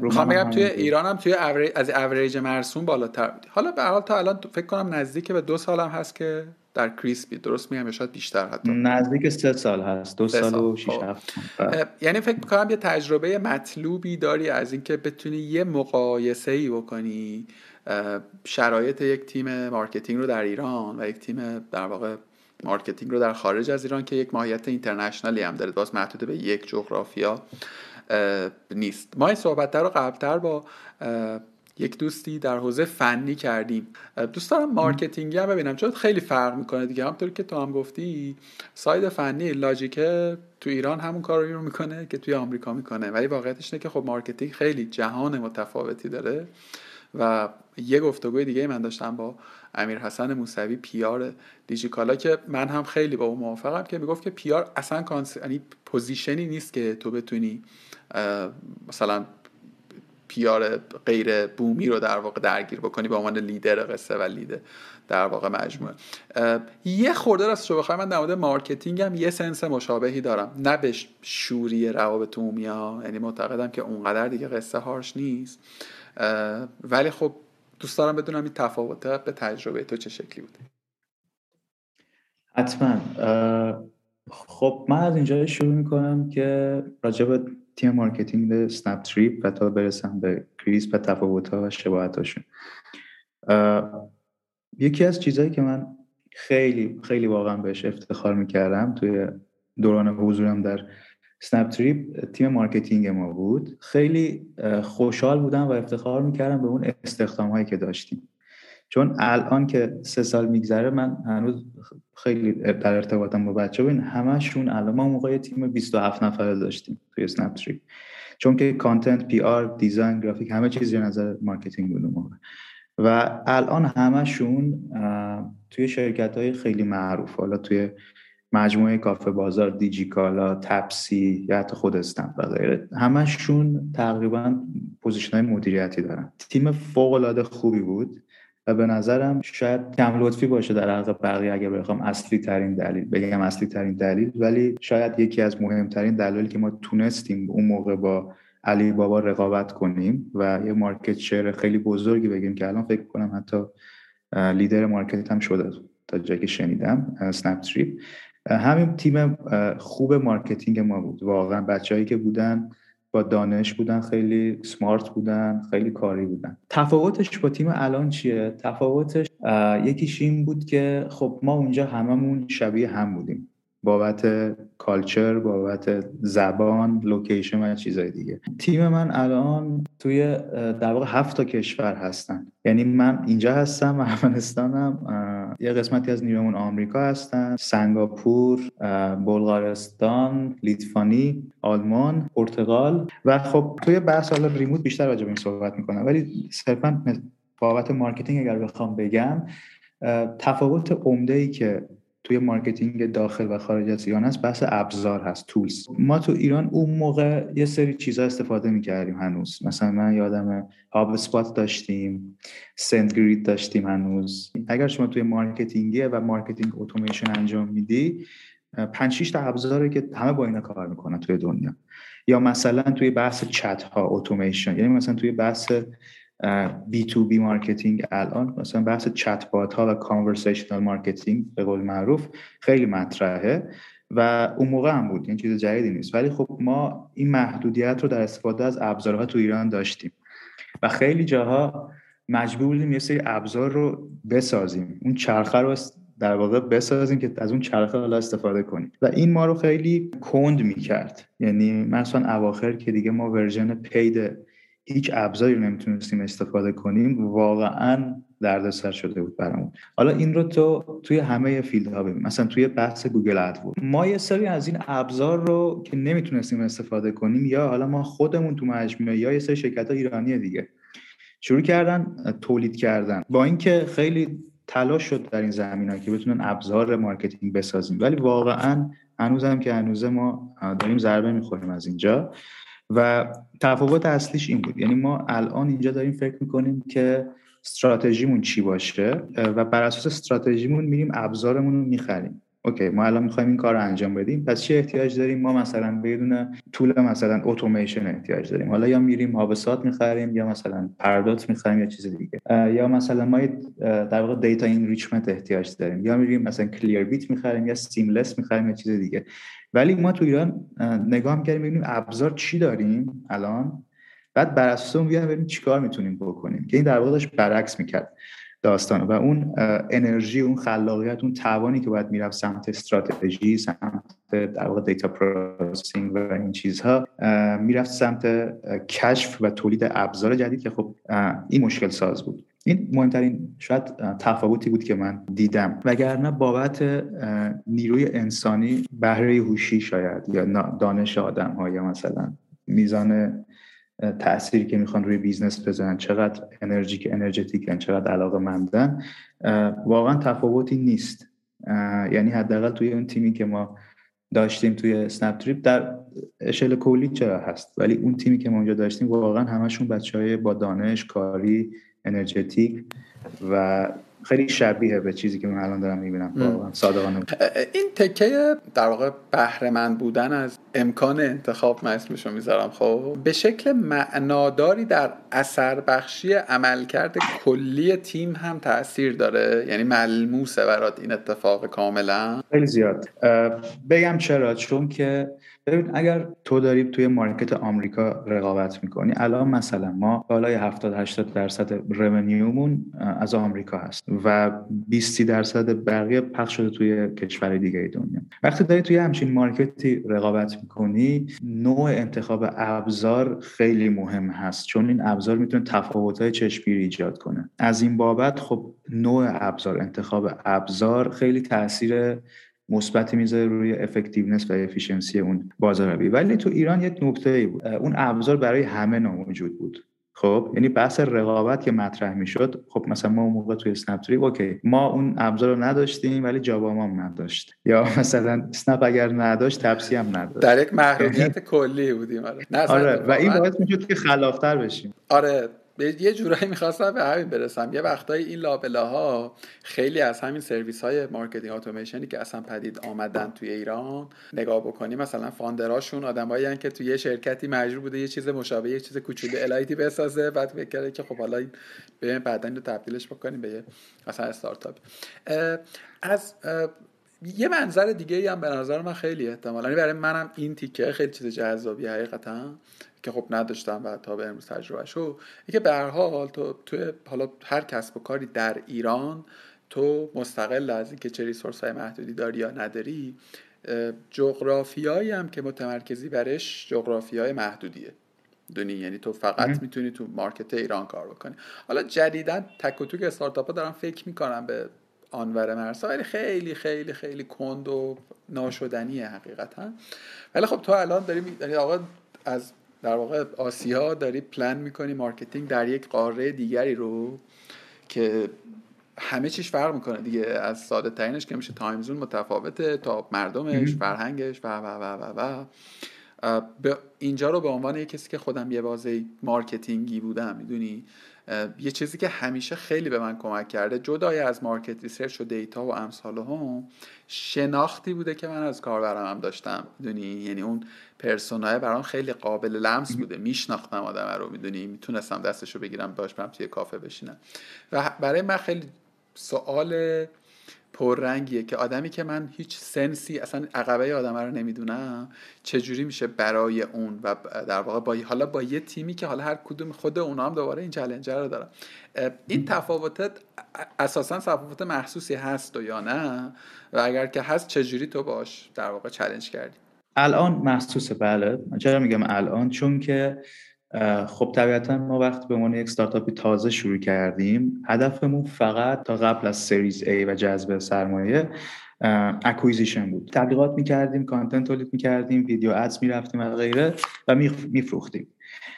می‌خوام بگم توی ایران هم توی از اوریج مرسوم بالاتر بودی حالا به حال تا الان فکر کنم نزدیک به دو سال هم هست که در کریسپی درست میگم شاید بیشتر حتی. نزدیک سه سال هست. دو سال, و شیش خب. هفت بله. یعنی فکر می‌کنم یه تجربه مطلوبی داری از اینکه بتونی یه مقایسه ای بکنی شرایط یک تیم marketing رو در ایران و یک تیم در واقع marketing رو در خارج از ایران که یک ماهیت international ی هم داره باز محدود به یک جغرافیا نیست. ما این صحبت رو قبلتر با یک دوستی در حوزه فنی کردیم. دوست دارم marketing ی هم ببینم چون خیلی فرق می‌کنه دیگه. همونطور که تو هم گفتی side فنی logic ه تو ایران همون کار رو می‌کنه که توی آمریکا می‌کنه. ولی واقعیتش اینه که خب marketing خیلی جهان متفاوتی داره. و یه گفتگوی دیگه من داشتم با امیر حسن موسوی PR دیجیکالا که من هم خیلی با اون موافقم که می‌گفت که PR اصلا کانس... یعنی position ی نیست که تو بتونی مثلا PR غیر بومی رو در واقع درگیر بکنی به عنوان لیدر قصه و لیدر در واقع مجموعه. یه خورده راست رو بخوای من در مورد marketing هم یه sense مشابهی دارم. نه به شوری روابط عمومی ها یعنی معتقدم که اونقدر دیگه قصه harsh نیست. ولی خب دوست دارم بدونم این تفاوت به تجربه تو چه شکلی بوده. حتما. خب من از اینجا شروع می‌کنم که راجع به تیم marketing سنپ تریپ و تا برسم به کریس و تفاوت ها و شباهت هاشون. یکی از چیزهایی که من خیلی خیلی واقعا بهش افتخار می‌کردم توی دوران حضورم در سنپ تریپ تیم marketing ما بود. خیلی خوشحال بودم و افتخار می‌کردم به اون استخدام هایی که داشتیم. چون الان که سه سال میگذره من هنوز خیلی در ارتباطم با بچه بودین همشون الان ما موقع تیم 27 نفره داشتیم توی سنپ تریپ چون که content PR design گرافیک همه چیز زیر نظر marketing بود موقع. و الان همشون توی شرکت های خیلی معروف. حالا توی مجموعه کافه بازار دیجیکالا تپسی یا حتی خود اسنپ و غیره همشون تقریبا position های مدیریتی دارن. تیم فوق العاده خوبی بود و به نظرم شاید کم لطفی باشه در حق بقیه اگر بخوام اصلی ترین دلیل بگم اصلی ترین دلیل ولی شاید یکی از مهمترین دلایلی که ما تونستیم اون موقع با علی بابا رقابت کنیم و یه market share خیلی بزرگی بگیم که الان فکر کنم حتی leader market هم شده تا جایی که شنیدم سنپ تریپ همین تیم خوب marketing ما بود. واقعا بچههایی که بودن با دانش بودن خیلی smart بودن خیلی کاری بودن. تفاوتش با تیم الان چیه؟ تفاوتش یکیش این بود که خب ما اونجا هممون شبیه هم بودیم. بابت culture بابت زبان location و چیزای دیگه. تیم من الان توی در واقع هفت تا کشور هستن. یعنی من اینجا هستم افغانستانم یه قسمتی از نیرومون آمریکا هستن سنگاپور بلغارستان لیتوانی آلمان پرتغال. و خب توی بحث حالا remote بیشتر راجع به این صحبت می‌کنم. ولی صرفا بابت marketing اگر بخوام بگم تفاوت عمده ای که توی marketing داخل و خارج از ایران هست بحث ابزار هست tools ما تو ایران اون موقع یه سری چیزا استفاده می‌کردیم هنوز. مثلا من یادم HubSpot داشتیم SendGrid داشتیم هنوز. اگر شما توی marketing ی و marketing اتوماسیون انجام میدی پنج 6 تا ابزاره که همه با اینا کار می‌کنن توی دنیا. یا مثلا توی بحث چت ها اتوماسیون یعنی مثلا توی بحث B2B marketing الان. مثلا بحث چت بات ها و conversational marketing به قول معروف خیلی مطرحه و اون موقع هم بود. این چیز جدیدی نیست. ولی خب ما این محدودیت رو در استفاده از ابزارها تو ایران داشتیم. و خیلی جاها مجبور بودیم یه سری ابزار رو بسازیم. اون چرخه رو در واقع بسازیم که از اون چرخه حالا استفاده کنیم. و این ما رو خیلی کند می‌کرد. یعنی مثلا اواخر که دیگه ما version paid هیچ ابزاری رو نمی‌تونستیم استفاده کنیم. واقعا دردسر شده بود برامون. حالا این رو تو توی همه field ها ببین مثلا توی بحث Google AdWords ما یه سری از این ابزار رو که نمی‌تونستیم استفاده کنیم یا حالا ما خودمون تو مجموعه یا یه سری شرکت ها ایرانی دیگه. شروع کردن تولید کردن. با اینکه خیلی تلاش شد در این زمینه که بتونن ابزار marketing بسازیم. ولی واقعا هنوزم که هنوز ما داریم ضربه می‌خوریم از اینجا. و تفاوت اصلیش این بود. یعنی ما الان اینجا داریم فکر می‌کنیم که استراتژیمون چی باشه و بر اساس استراتژیمون میریم ابزارمون رو می‌خریم. okay ما الان می‌خوایم این کار رو انجام بدیم. پس چه احتیاج داریم؟ ما مثلا یدونه tool مثلا اتوماسیون احتیاج داریم. حالا یا میریم HubSpot می‌خریم یا مثلا Pardot می‌خریم یا چیز دیگه. یا مثلا ما در واقع data enrichment احتیاج داریم. یا میریم مثلا Clearbit می‌خریم یا Seamless می‌خریم یا چیز دیگه. ولی ما تو ایران نگاه می‌کردیم ببینیم ابزار چی داریم الان. بعد بر اساس اون ببینیم چیکار می‌تونیم بکنیم. که این در واقع برعکس می‌کرد. داستان. و اون انرژی اون خلاقیت اون توانی که باید می‌رفت سمت استراتژی سمت در واقع data processing و این چیزها می‌رفت سمت کشف و تولید ابزار جدید که خب این مشکل ساز بود. این مهمترین شاید تفاوتی بود که من دیدم. وگرنه بابت نیروی انسانی بهره هوشی شاید یا دانش آدم ها مثلا میزان تأثیری که می‌خوان روی business بزنن چقدر انرژیک energetic ن چقدر علاقه مندن واقعا تفاوتی نیست. یعنی حداقل توی اون تیمی که ما داشتیم توی اسنپ تریپ در اشل کلی چرا هست؟ ولی اون تیمی که ما اونجا داشتیم واقعا همشون بچه های با دانش کاری energetic و خیلی شبیه به چیزی که من الان دارم می‌بینم. واقعا صادقانه این تکه در واقع بهره بودن از امکان انتخاب من اسمشو می‌ذارم. خب به شکل معناداری در اثر بخشی عملکرد کلی تیم هم تاثیر داره. یعنی ملموسه برات این اتفاق کاملا. خیلی زیاد. بگم چرا؟ چون که ببین اگر تو داری توی مارکت آمریکا رقابت می‌کنی الان مثلا ما بالای 70 80 درصد رونیومون از آمریکا هست و 20 درصد بقیه پخش شده توی کشور دیگه دنیا. وقتی داری توی همچین market ی رقابت می‌کنی نوع انتخاب ابزار خیلی مهم هست چون این ابزار می‌تونه تفاوت‌های چشمگیری ایجاد کنه. از این بابت خب نوع ابزار انتخاب ابزار خیلی تاثیر مثبتی می‌ذاره روی effectiveness و efficiency اون بازاریابی ولی تو ایران یک نکته ای بود اون ابزار برای همه موجود بود. خب یعنی بحث رقابت که مطرح می‌شد خب مثلا ما اون موقع توی اسنپ تریپ okay ما اون ابزار رو نداشتیم ولی جاباما هم نداشت. یا مثلا اسنپ اگر نداشت تپسی هم نداشت. در یک محدودیت کلی بودیم. آره, آره. و این باعث می‌شد که خلاقتر بشیم. آره. یه جورایی می‌خواستم به همین برسم. یه وقتایی این لابله ها خیلی از همین سرویس های marketing automation ی که اصلا پدید آمدن توی ایران نگاه بکنی مثلا founder اشون آدمایی که توی یه شرکتی مجبور بوده یه چیز مشابه یه چیز کوچولوی light ی بسازه بعد فکر کرده که خب حالا این بعدا رو تبدیلش بکنیم به یه مثلا استارتاپ. از یه منظر دیگه هم به نظر من خیلی احتمالا یعنی برای منم این تیکه خیلی چیز جذابی حقیقتا. که خب نداشتم و تا به امروز تجربه شو که به هر حال تو توی حالا هر کسب و کاری در ایران تو مستقل از اینکه چه ریسورس های محدودی داری یا نداری جغرافیایی هم که متمرکزی برش جغرافیای محدودیه. دونی؟ یعنی تو فقط می‌تونی تو market ایران کار بکنی. حالا جدیدا تک و توک استارتاپ ها دارن فکر می‌کنم به اونور مرزها ولی خیلی خیلی خیلی کند و ناشدنیه حقیقتا. ولی خب تو الان داری یعنی آقا از در واقع آسیا داری پلان می‌کنی marketing در یک قاره دیگری رو که همه چیش فرق می‌کنه دیگه. از ساده ترینش که میشه time zone متفاوته تا مردمش فرهنگش و و و و و. به اینجا رو به عنوان یه کسی که خودم یه بازه marketing ی بودم می‌دونی؟ یه چیزی که همیشه خیلی به من کمک کرده. جدای از market research و data و امثال هم شناختی بوده که من از کاربرم هم داشتم می‌دونی؟ یعنی اون persona ی برام خیلی قابل لمس بوده. میشناختم آدم رو می‌دونی؟ می‌تونستم دستشو بگیرم باش برم توی کافه بشینم. و برای من خیلی سوال پررنگیه که آدمی که من هیچ sense ی اصلا عقبه آدم رو نمی‌دونم چجوری میشه برای اون و در واقع با حالا با یه تیمی که حالا هر کدوم خود اونا هم دوباره این چلنجر رو دارن. این تفاوتت اساسا تفاوت محسوسی هست و یا نه؟ و اگر که هست چجوری تو باش در واقع چلنج کردی؟ الان محسوسه بله. چرا میگم الان؟ چون که خب طبیعتا ما وقتی به عنوان یک ستارتاپی تازه شروع کردیم هدفمون فقط تا قبل از سریز A و جذب سرمایه acquisition بود. تبلیغات می‌کردیم content تولید می‌کردیم video ads می‌رفتیم و غیره و میفروختیم.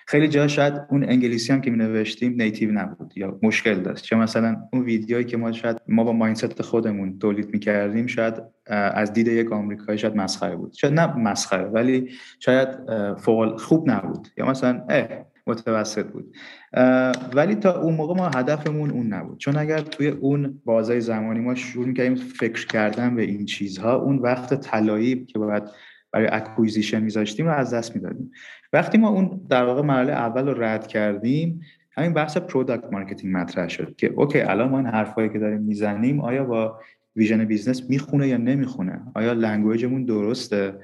خیلی جا شاید اون انگلیسی هم که می نوشتیم native نبود یا مشکل داشت. چه مثلا اون ویدیویی که ما شاید ما با mindset خودمون تولید می کردیم شاید از دید یک آمریکایی شاید مسخره بود. شاید نه مسخره ولی شاید فوق خوب نبود یا مثلا اه متوسط بود. ولی تا اون موقع ما هدفمون اون نبود. چون اگر توی اون بازه زمانی ما شروع می‌کردیم فکر کردن به این چیزها اون وقت طلایی که باید برای acquisition میذاشتیم رو از دست می‌دادیم. وقتی ما اون در واقع مرحله اول رو رد کردیم همین بحث product marketing مطرح شد که okay الان ما این حرفایی که داریم می‌زنیم آیا با vision business می‌خونه یا نمی‌خونه؟ آیا language مون درسته؟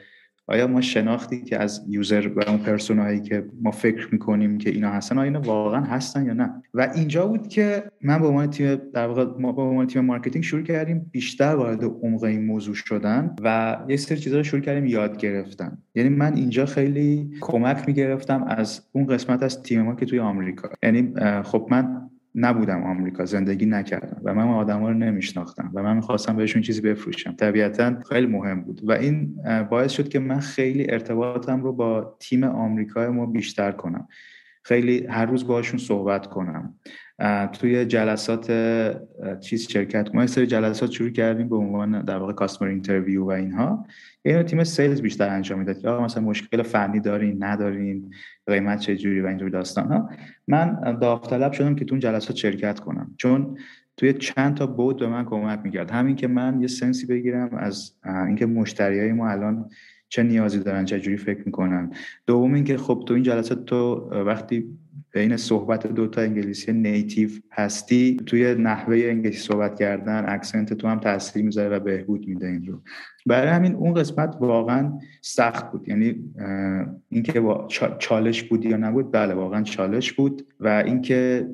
آیا ما شناختی که از user و اون persona یی که ما فکر می‌کنیم که اینا هستن آیا اینا واقعا هستن یا نه؟ و اینجا بود که من به عنوان تیم در واقع ما به عنوان تیم marketing شروع کردیم بیشتر وارد عمق این موضوع شدن و یه سری چیزا رو شروع کردیم یاد گرفتن. یعنی من اینجا خیلی کمک می‌گرفتم از اون قسمت از تیم ما که توی آمریکا. یعنی خب من نبودم آمریکا زندگی نکردم و من آدما رو نمیشناختم و من می‌خواستم بهشون چیزی بفروشم. طبیعتا خیلی مهم بود و این باعث شد که من خیلی ارتباطم رو با تیم آمریکا ما بیشتر کنم. خیلی هر روز باشون صحبت کنم. توی جلسات چیز شرکت ما یه سری جلسات شروع کردیم به عنوان در واقع customer interview و اینها. اینو تیم sales بیشتر انجام می‌داد که مثلا مشکل فنی دارین ندارین قیمت چه جوری و اینجور داستان ها. من داوطلب شدم که تو اون جلسات شرکت کنم. چون توی چند تا بود به من کمک می‌کرد. همین که من یه سنسی بگیرم از اینکه مشتریای ما الان چه نیازی دارن چه جوری فکر می‌کنن. دوم اینکه خب تو این جلسات تو وقتی بین صحبت دوتا انگلیسی نیتیو هستی. توی نحوه انگلیسی صحبت کردن اکسنت تو هم تاثیر می‌ذاره و بهبود میده این رو. برای همین اون قسمت واقعا سخت بود. یعنی اینکه چالش بود یا نبود بله واقعا چالش بود و اینکه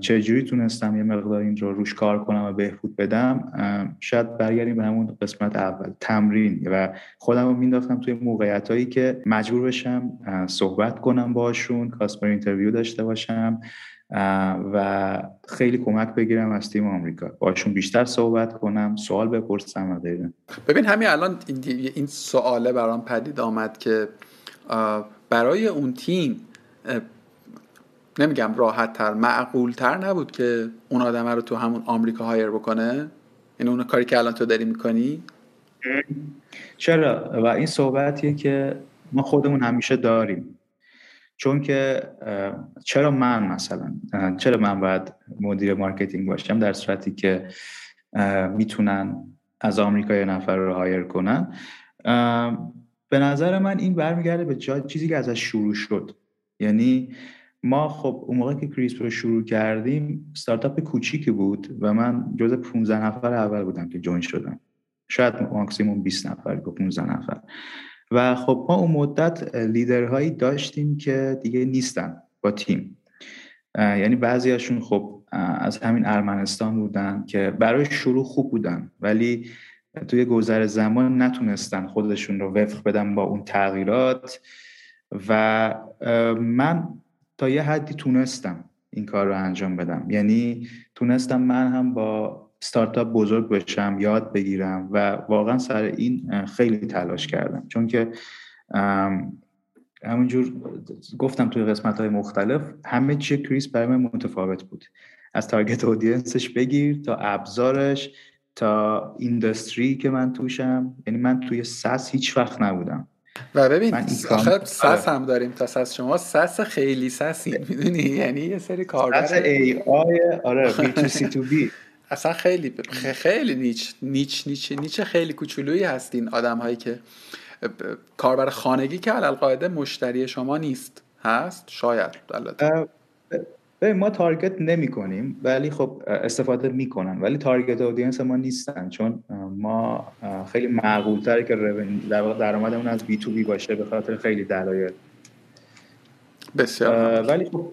چجوری تونستم یه مقدار این رو روش کار کنم و بهبود بدم شاید برگردیم به همون قسمت اول تمرین. و خودم رو مینداختم توی موقعیت هایی که مجبور بشم صحبت کنم باشون customer interview داشته باشم. و خیلی کمک بگیرم از تیم آمریکا. باشون بیشتر صحبت کنم سوال بپرسم و غیره. ببین همین الان این سواله برام پدید آمد که برای اون تیم نمیگم راحت تر معقول تر نبود که اون آدمه رو تو همون آمریکا hire بکنه؟ این اون کاری که الان تو داری می‌کنی؟ چرا؟ و این صحبتیه که ما خودمون همیشه داریم. چون که چرا من مثلا چرا من باید مدیر marketing باشم در صورتی که می‌تونن از آمریکا یه نفر رو hire کنن؟ به نظر من این برمیگرده به چیزی که ازش شروع شد. یعنی ما خب اون موقع که کریسپ رو شروع کردیم استارتاپ کوچیکی بود و من جز 15 نفر اول بودم که join شدم. شاید ماکسیموم 20 نفر که 15 نفر. و خب ما اون مدت لیدرهایی داشتیم که دیگه نیستن با تیم. یعنی بعضیاشون خب از همین ارمنستان بودن که برای شروع خوب بودن ولی توی گذر زمان نتونستن خودشون رو وفق بدن با اون تغییرات. و من تا یه حدی تونستم این کار رو انجام بدم. یعنی تونستم من هم با ستارتاپ بزرگ بشم یاد بگیرم و واقعا سر این خیلی تلاش کردم. چون که همونجور گفتم توی قسمت های مختلف همه چی کریسپ برای من متفاوت بود. از target audience ش بگیر تا ابزارش تا industry که من توشم. یعنی من توی SaaS هیچ وقت نبودم. و ببین آخه SaaS هم داریم تا SaaS. شما SaaS خیلی SaaS ی می‌دونی؟ یعنی یه سری کاربر SaaS ای آی آره B2C to B اصلا خیلی خیلی niche niche niche niche خیلی کوچولویی هستین آدم هایی که کاربر خانگی که علی‌القاعده مشتری شما نیست. هست؟ شاید. البته. ما target نمی کنیم ولی خب استفاده می‌کنن. ولی target audience ما نیستن چون ما خیلی معقول تره که در واقع درآمدمون از B2B باشه به خاطر خیلی دلایل. بسیار ولی خب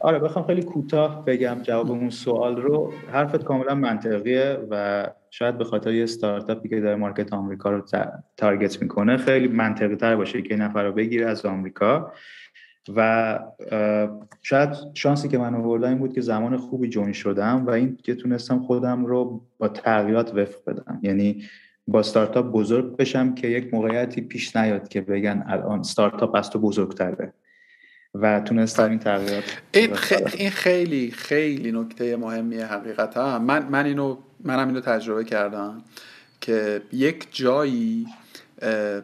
آره بخوام خیلی کوتاه بگم جواب اون سوال رو. حرفت کاملا منطقیه و شاید به خاطر یه استارتاپی که در market آمریکا رو target می‌کنه خیلی منطقی تر باشه که نفر رو بگیره از آمریکا. و شاید شانسی که من آوردم این بود که زمان خوبی join شدم و این که تونستم خودم رو با تغییرات وفق بدم. یعنی با استارتاپ بزرگ بشم که یک موقعیتی پیش نیاد که بگن الان استارتاپ از تو بزرگتره. و تونستم این تغییرات این, این خیلی خیلی نکته مهمیه حقیقتا. من من اینو منم اینو تجربه کردم که یک جایی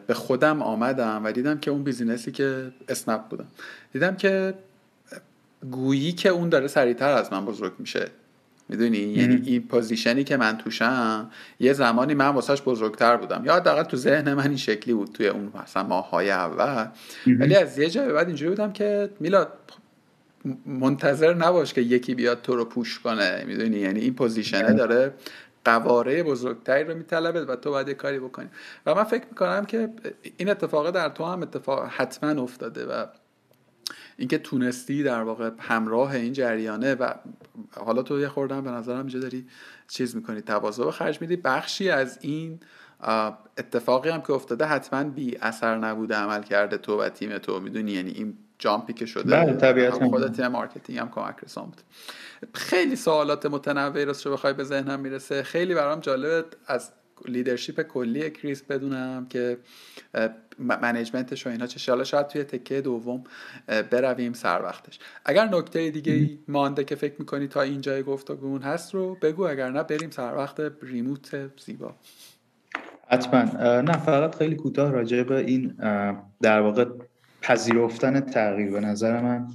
به خودم آمدم و دیدم که اون business ی که اسنپ بودم. دیدم که گویی که اون داره سریعتر از من بزرگ میشه. می‌دونی؟ یعنی این position ی که من توشم یه زمانی من واسهش بزرگتر بودم. یا حداقل تو ذهن من این شکلی بود توی اون مثلا ماهای اول. ولی از یه جای بعد اینجوری بودم که میلاد منتظر نباش که یکی بیاد تو رو push کنه. می‌دونی؟ یعنی این position ه داره قواره بزرگتری رو میطلبه و تو باید یه کاری بکنی. و من فکر می‌کنم که این اتفاق در تو هم اتفاق حتما افتاده و اینکه تونستی در واقع همراه این جریانه و حالا تو یه خوردم به نظرم اینجا داری چیز می‌کنی تواضع به خرج میدی. بخشی از این اتفاقی هم که افتاده حتما بی اثر نبوده عمل کرده تو و تیم تو. می‌دونی؟ یعنی این jump ی که شده بله خود تیم marketing هم کمک رسان بود خیلی سوالات متنوعی رو بخوای به ذهنم می‌رسه. خیلی برام جالب از leadership کلی کریسپ بدونم که management ش و اینا چه شاید توی تکه دوم برویم سر وقتش. اگر نکته دیگه ای مانده که فکر می‌کنی تا اینجای گفتگومون هست رو بگو اگر نه بریم سر وقت remote زیبا. حتما. نه فقط خیلی کوتاه راجع به این در واقع پذیرفتن تغییر. به نظر من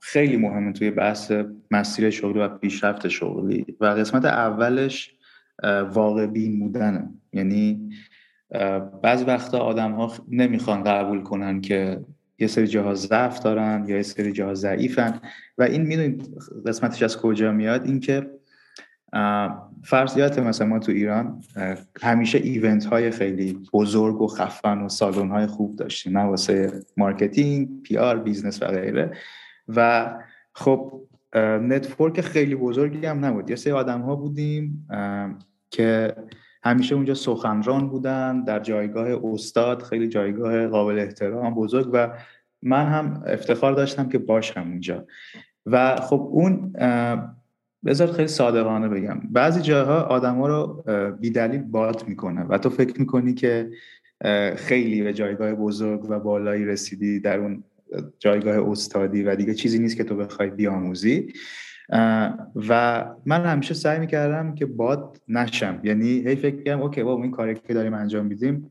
خیلی مهمه توی بحث مسیر شغلی و پیشرفت شغلی. و قسمت اولش واقع بین بودنه. یعنی بعضی وقتا آدم ها نمی‌خوان قبول کنن که یه سری جاها ضعف دارن یا یه سری جاها ضعیفن. و این می‌دونید قسمتش از کجا میاد؟ اینکه فرض مثلا ما تو ایران همیشه event های خیلی بزرگ و خفن و سالن های خوب داشتیم. نه واسه marketing PR business و غیره. و خب نتورک خیلی بزرگی هم نبود. یه سری آدم ها بودیم که همیشه اونجا سخنران بودن در جایگاه استاد خیلی جایگاه قابل احترام بزرگ و من هم افتخار داشتم که باشم اونجا. و خب اون بذار خیلی صادقانه بگم. بعضی جاها آدم ها رو بیدلیل باد می‌کنه و تو فکر می‌کنی که خیلی به جایگاه بزرگ و بالایی رسیدی در اون جایگاه استادی و دیگه چیزی نیست که تو بخوای بیاموزی. و من همیشه سعی می‌کردم که باد نشم. یعنی هی فکر کنم OK بابا این کاری که داریم انجام میدیم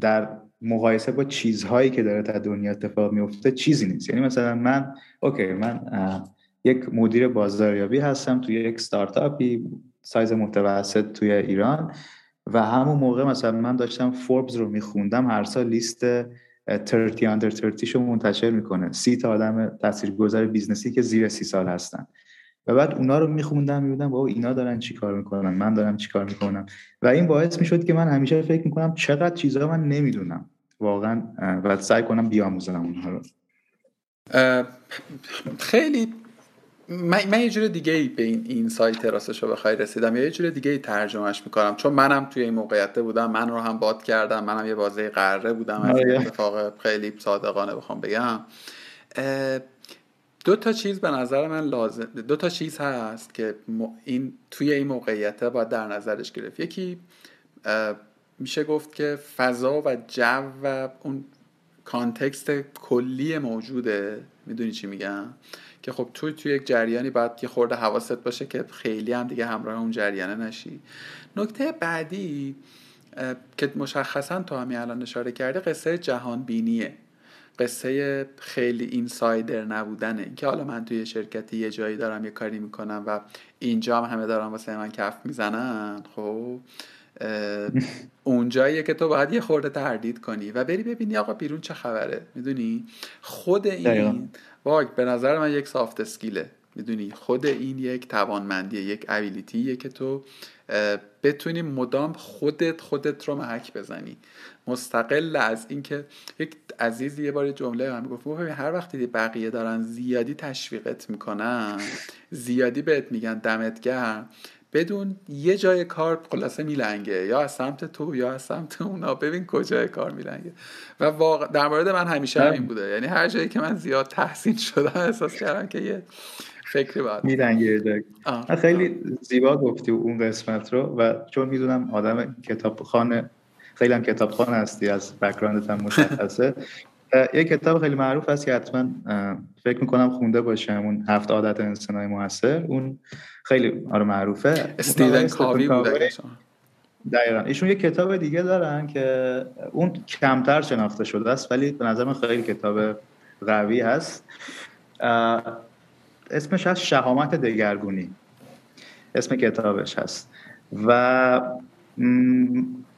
در مقایسه با چیزهایی که داره در دنیا اتفاق میفته چیزی نیست. یعنی مثلا من OK من یک مدیر بازاریابی هستم توی یک استارتاپی سایز متوسط توی ایران و همون موقع مثلا من داشتم فوربز رو میخوندم هر سال لیست 30 under 30 شو منتشر می‌کنه. سی تا آدم تاثیرگذار business ی که زیر سی سال هستن. و بعد اونا رو میخوندم میبودم بابا اینا دارن چی کار می‌کنن من دارم چی کار می‌کنم. و این باعث می‌شد که من همیشه فکر می‌کنم چقدر چیزها من نمی‌دونم. واقعا و سعی کنم بیاموزم اونها رو. خیلی من, من یه جور دیگه ای به این, این side راستش رو بخوای رسیدم. یه جور دیگه ای ترجمهش می‌کنم. چون منم توی این موقعیت بودم من رو هم باد کردم منم یه بازه قره بودم. از آره. اتفاق خیلی صادقانه بخوام بگم. دو تا چیز به نظر من لازم دو تا چیز هست که این توی این موقعیت باید در نظرش گرفت. یکی میشه گفت که فضا و جو و اون کانتکست کلی موجوده. می‌دونی چی میگم؟ که خب توی توی یک جریانی باید یه خورده حواست باشه که خیلی هم دیگه همراه اون جریانه نشی. نکته بعدی که مشخصا تو همین الان اشاره کرده قصه جهان بینیه قصه خیلی اینسایدر نبودنه. که حالا من توی شرکتی یه جایی دارم یه کاری می‌کنم و اینجا هم همه دارم واسه من کف می‌زنن خب؟ اونجاییه که تو باید یه خورده تردید کنی و بری ببینی آقا بیرون چه خبره. می‌دونی؟ خود این واگ به نظر من یک سافت اسکیله می‌دونی خود این یک توانمندیه یک ابیلیتیه که تو بتونی مدام خودت خودت رو محک بزنی. مستقل از اینکه یک عزیز یه بار جمله هم گفت هر وقتی بقیه دارن زیادی تشویقت می‌کنن زیادی بهت میگن دمت گرم بدون یه جای کار خلاصه میلنگه. یا از سمت تو یا از سمت اونا. ببین کجای کار میلنگه. و واقع در مورد من همیشه همین بوده. یعنی هر جایی که من زیاد تحسین شدم احساس کردم که یه فکری باید میلنگه خیلی زیبا گفتی اون قسمت رو و چون می‌دونم آدم کتابخانه خیلی هم کتابخانه هستی از بکراندت هم مشخصه. یه کتاب خیلی معروف هست که حتما فکر می‌کنم خونده باشم اون هفت عادت انسانهای موثر. اون خیلی آره معروفه. استیون کاوی بوده دقیقا. ایشون یه کتاب دیگه دارن که اون کمتر شناخته شده است ولی به نظر من خیلی کتاب قوی هست. اسمش هست شهامت دگرگونی. اسم کتابش هست. و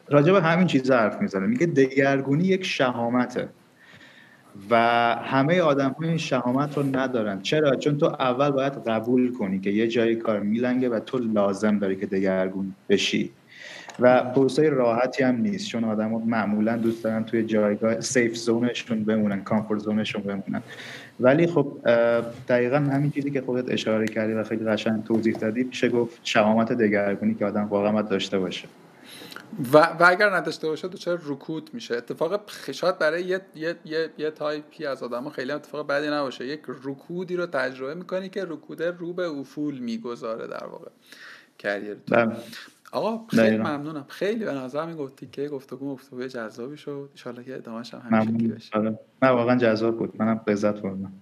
راجع به همین چیز حرف می‌زنه. میگه دگرگونی یک شهامته. و همه آدم ها این شهامت رو ندارن. چرا؟ چون تو اول باید قبول کنی که یه جایی کار میلنگه و تو لازم داری که دگرگون بشی. و پروسه راحتی هم نیست. چون آدم ها معمولا دوست دارن توی جایگاه سیف زونشون بمونن کامفورت زونشون بمونن. ولی خب دقیقا همین چیزی که خودت اشاره کردی و خیلی قشنگ توضیح دادی میشه گفت شهامت دگرگونی که آدم واقعا داشته باشه. و, و اگر نداشته باشه چرا رکود میشه؟ اتفاق شاید برای یه, یه, یه, یه تایپی از آدم خیلی اتفاق بدی نباشه. یک رکودی رو تجربه می‌کنی که رکود رو به افول می‌گذاره در واقع. career بله. آقا خیلی ممنونم. خیلی به نظر می گفتی که گفتگو گفتگو جذابی شد. ان که ادامهش هم همیشه بشه. آره. من واقعا جذاب بود. منم لذت بردم.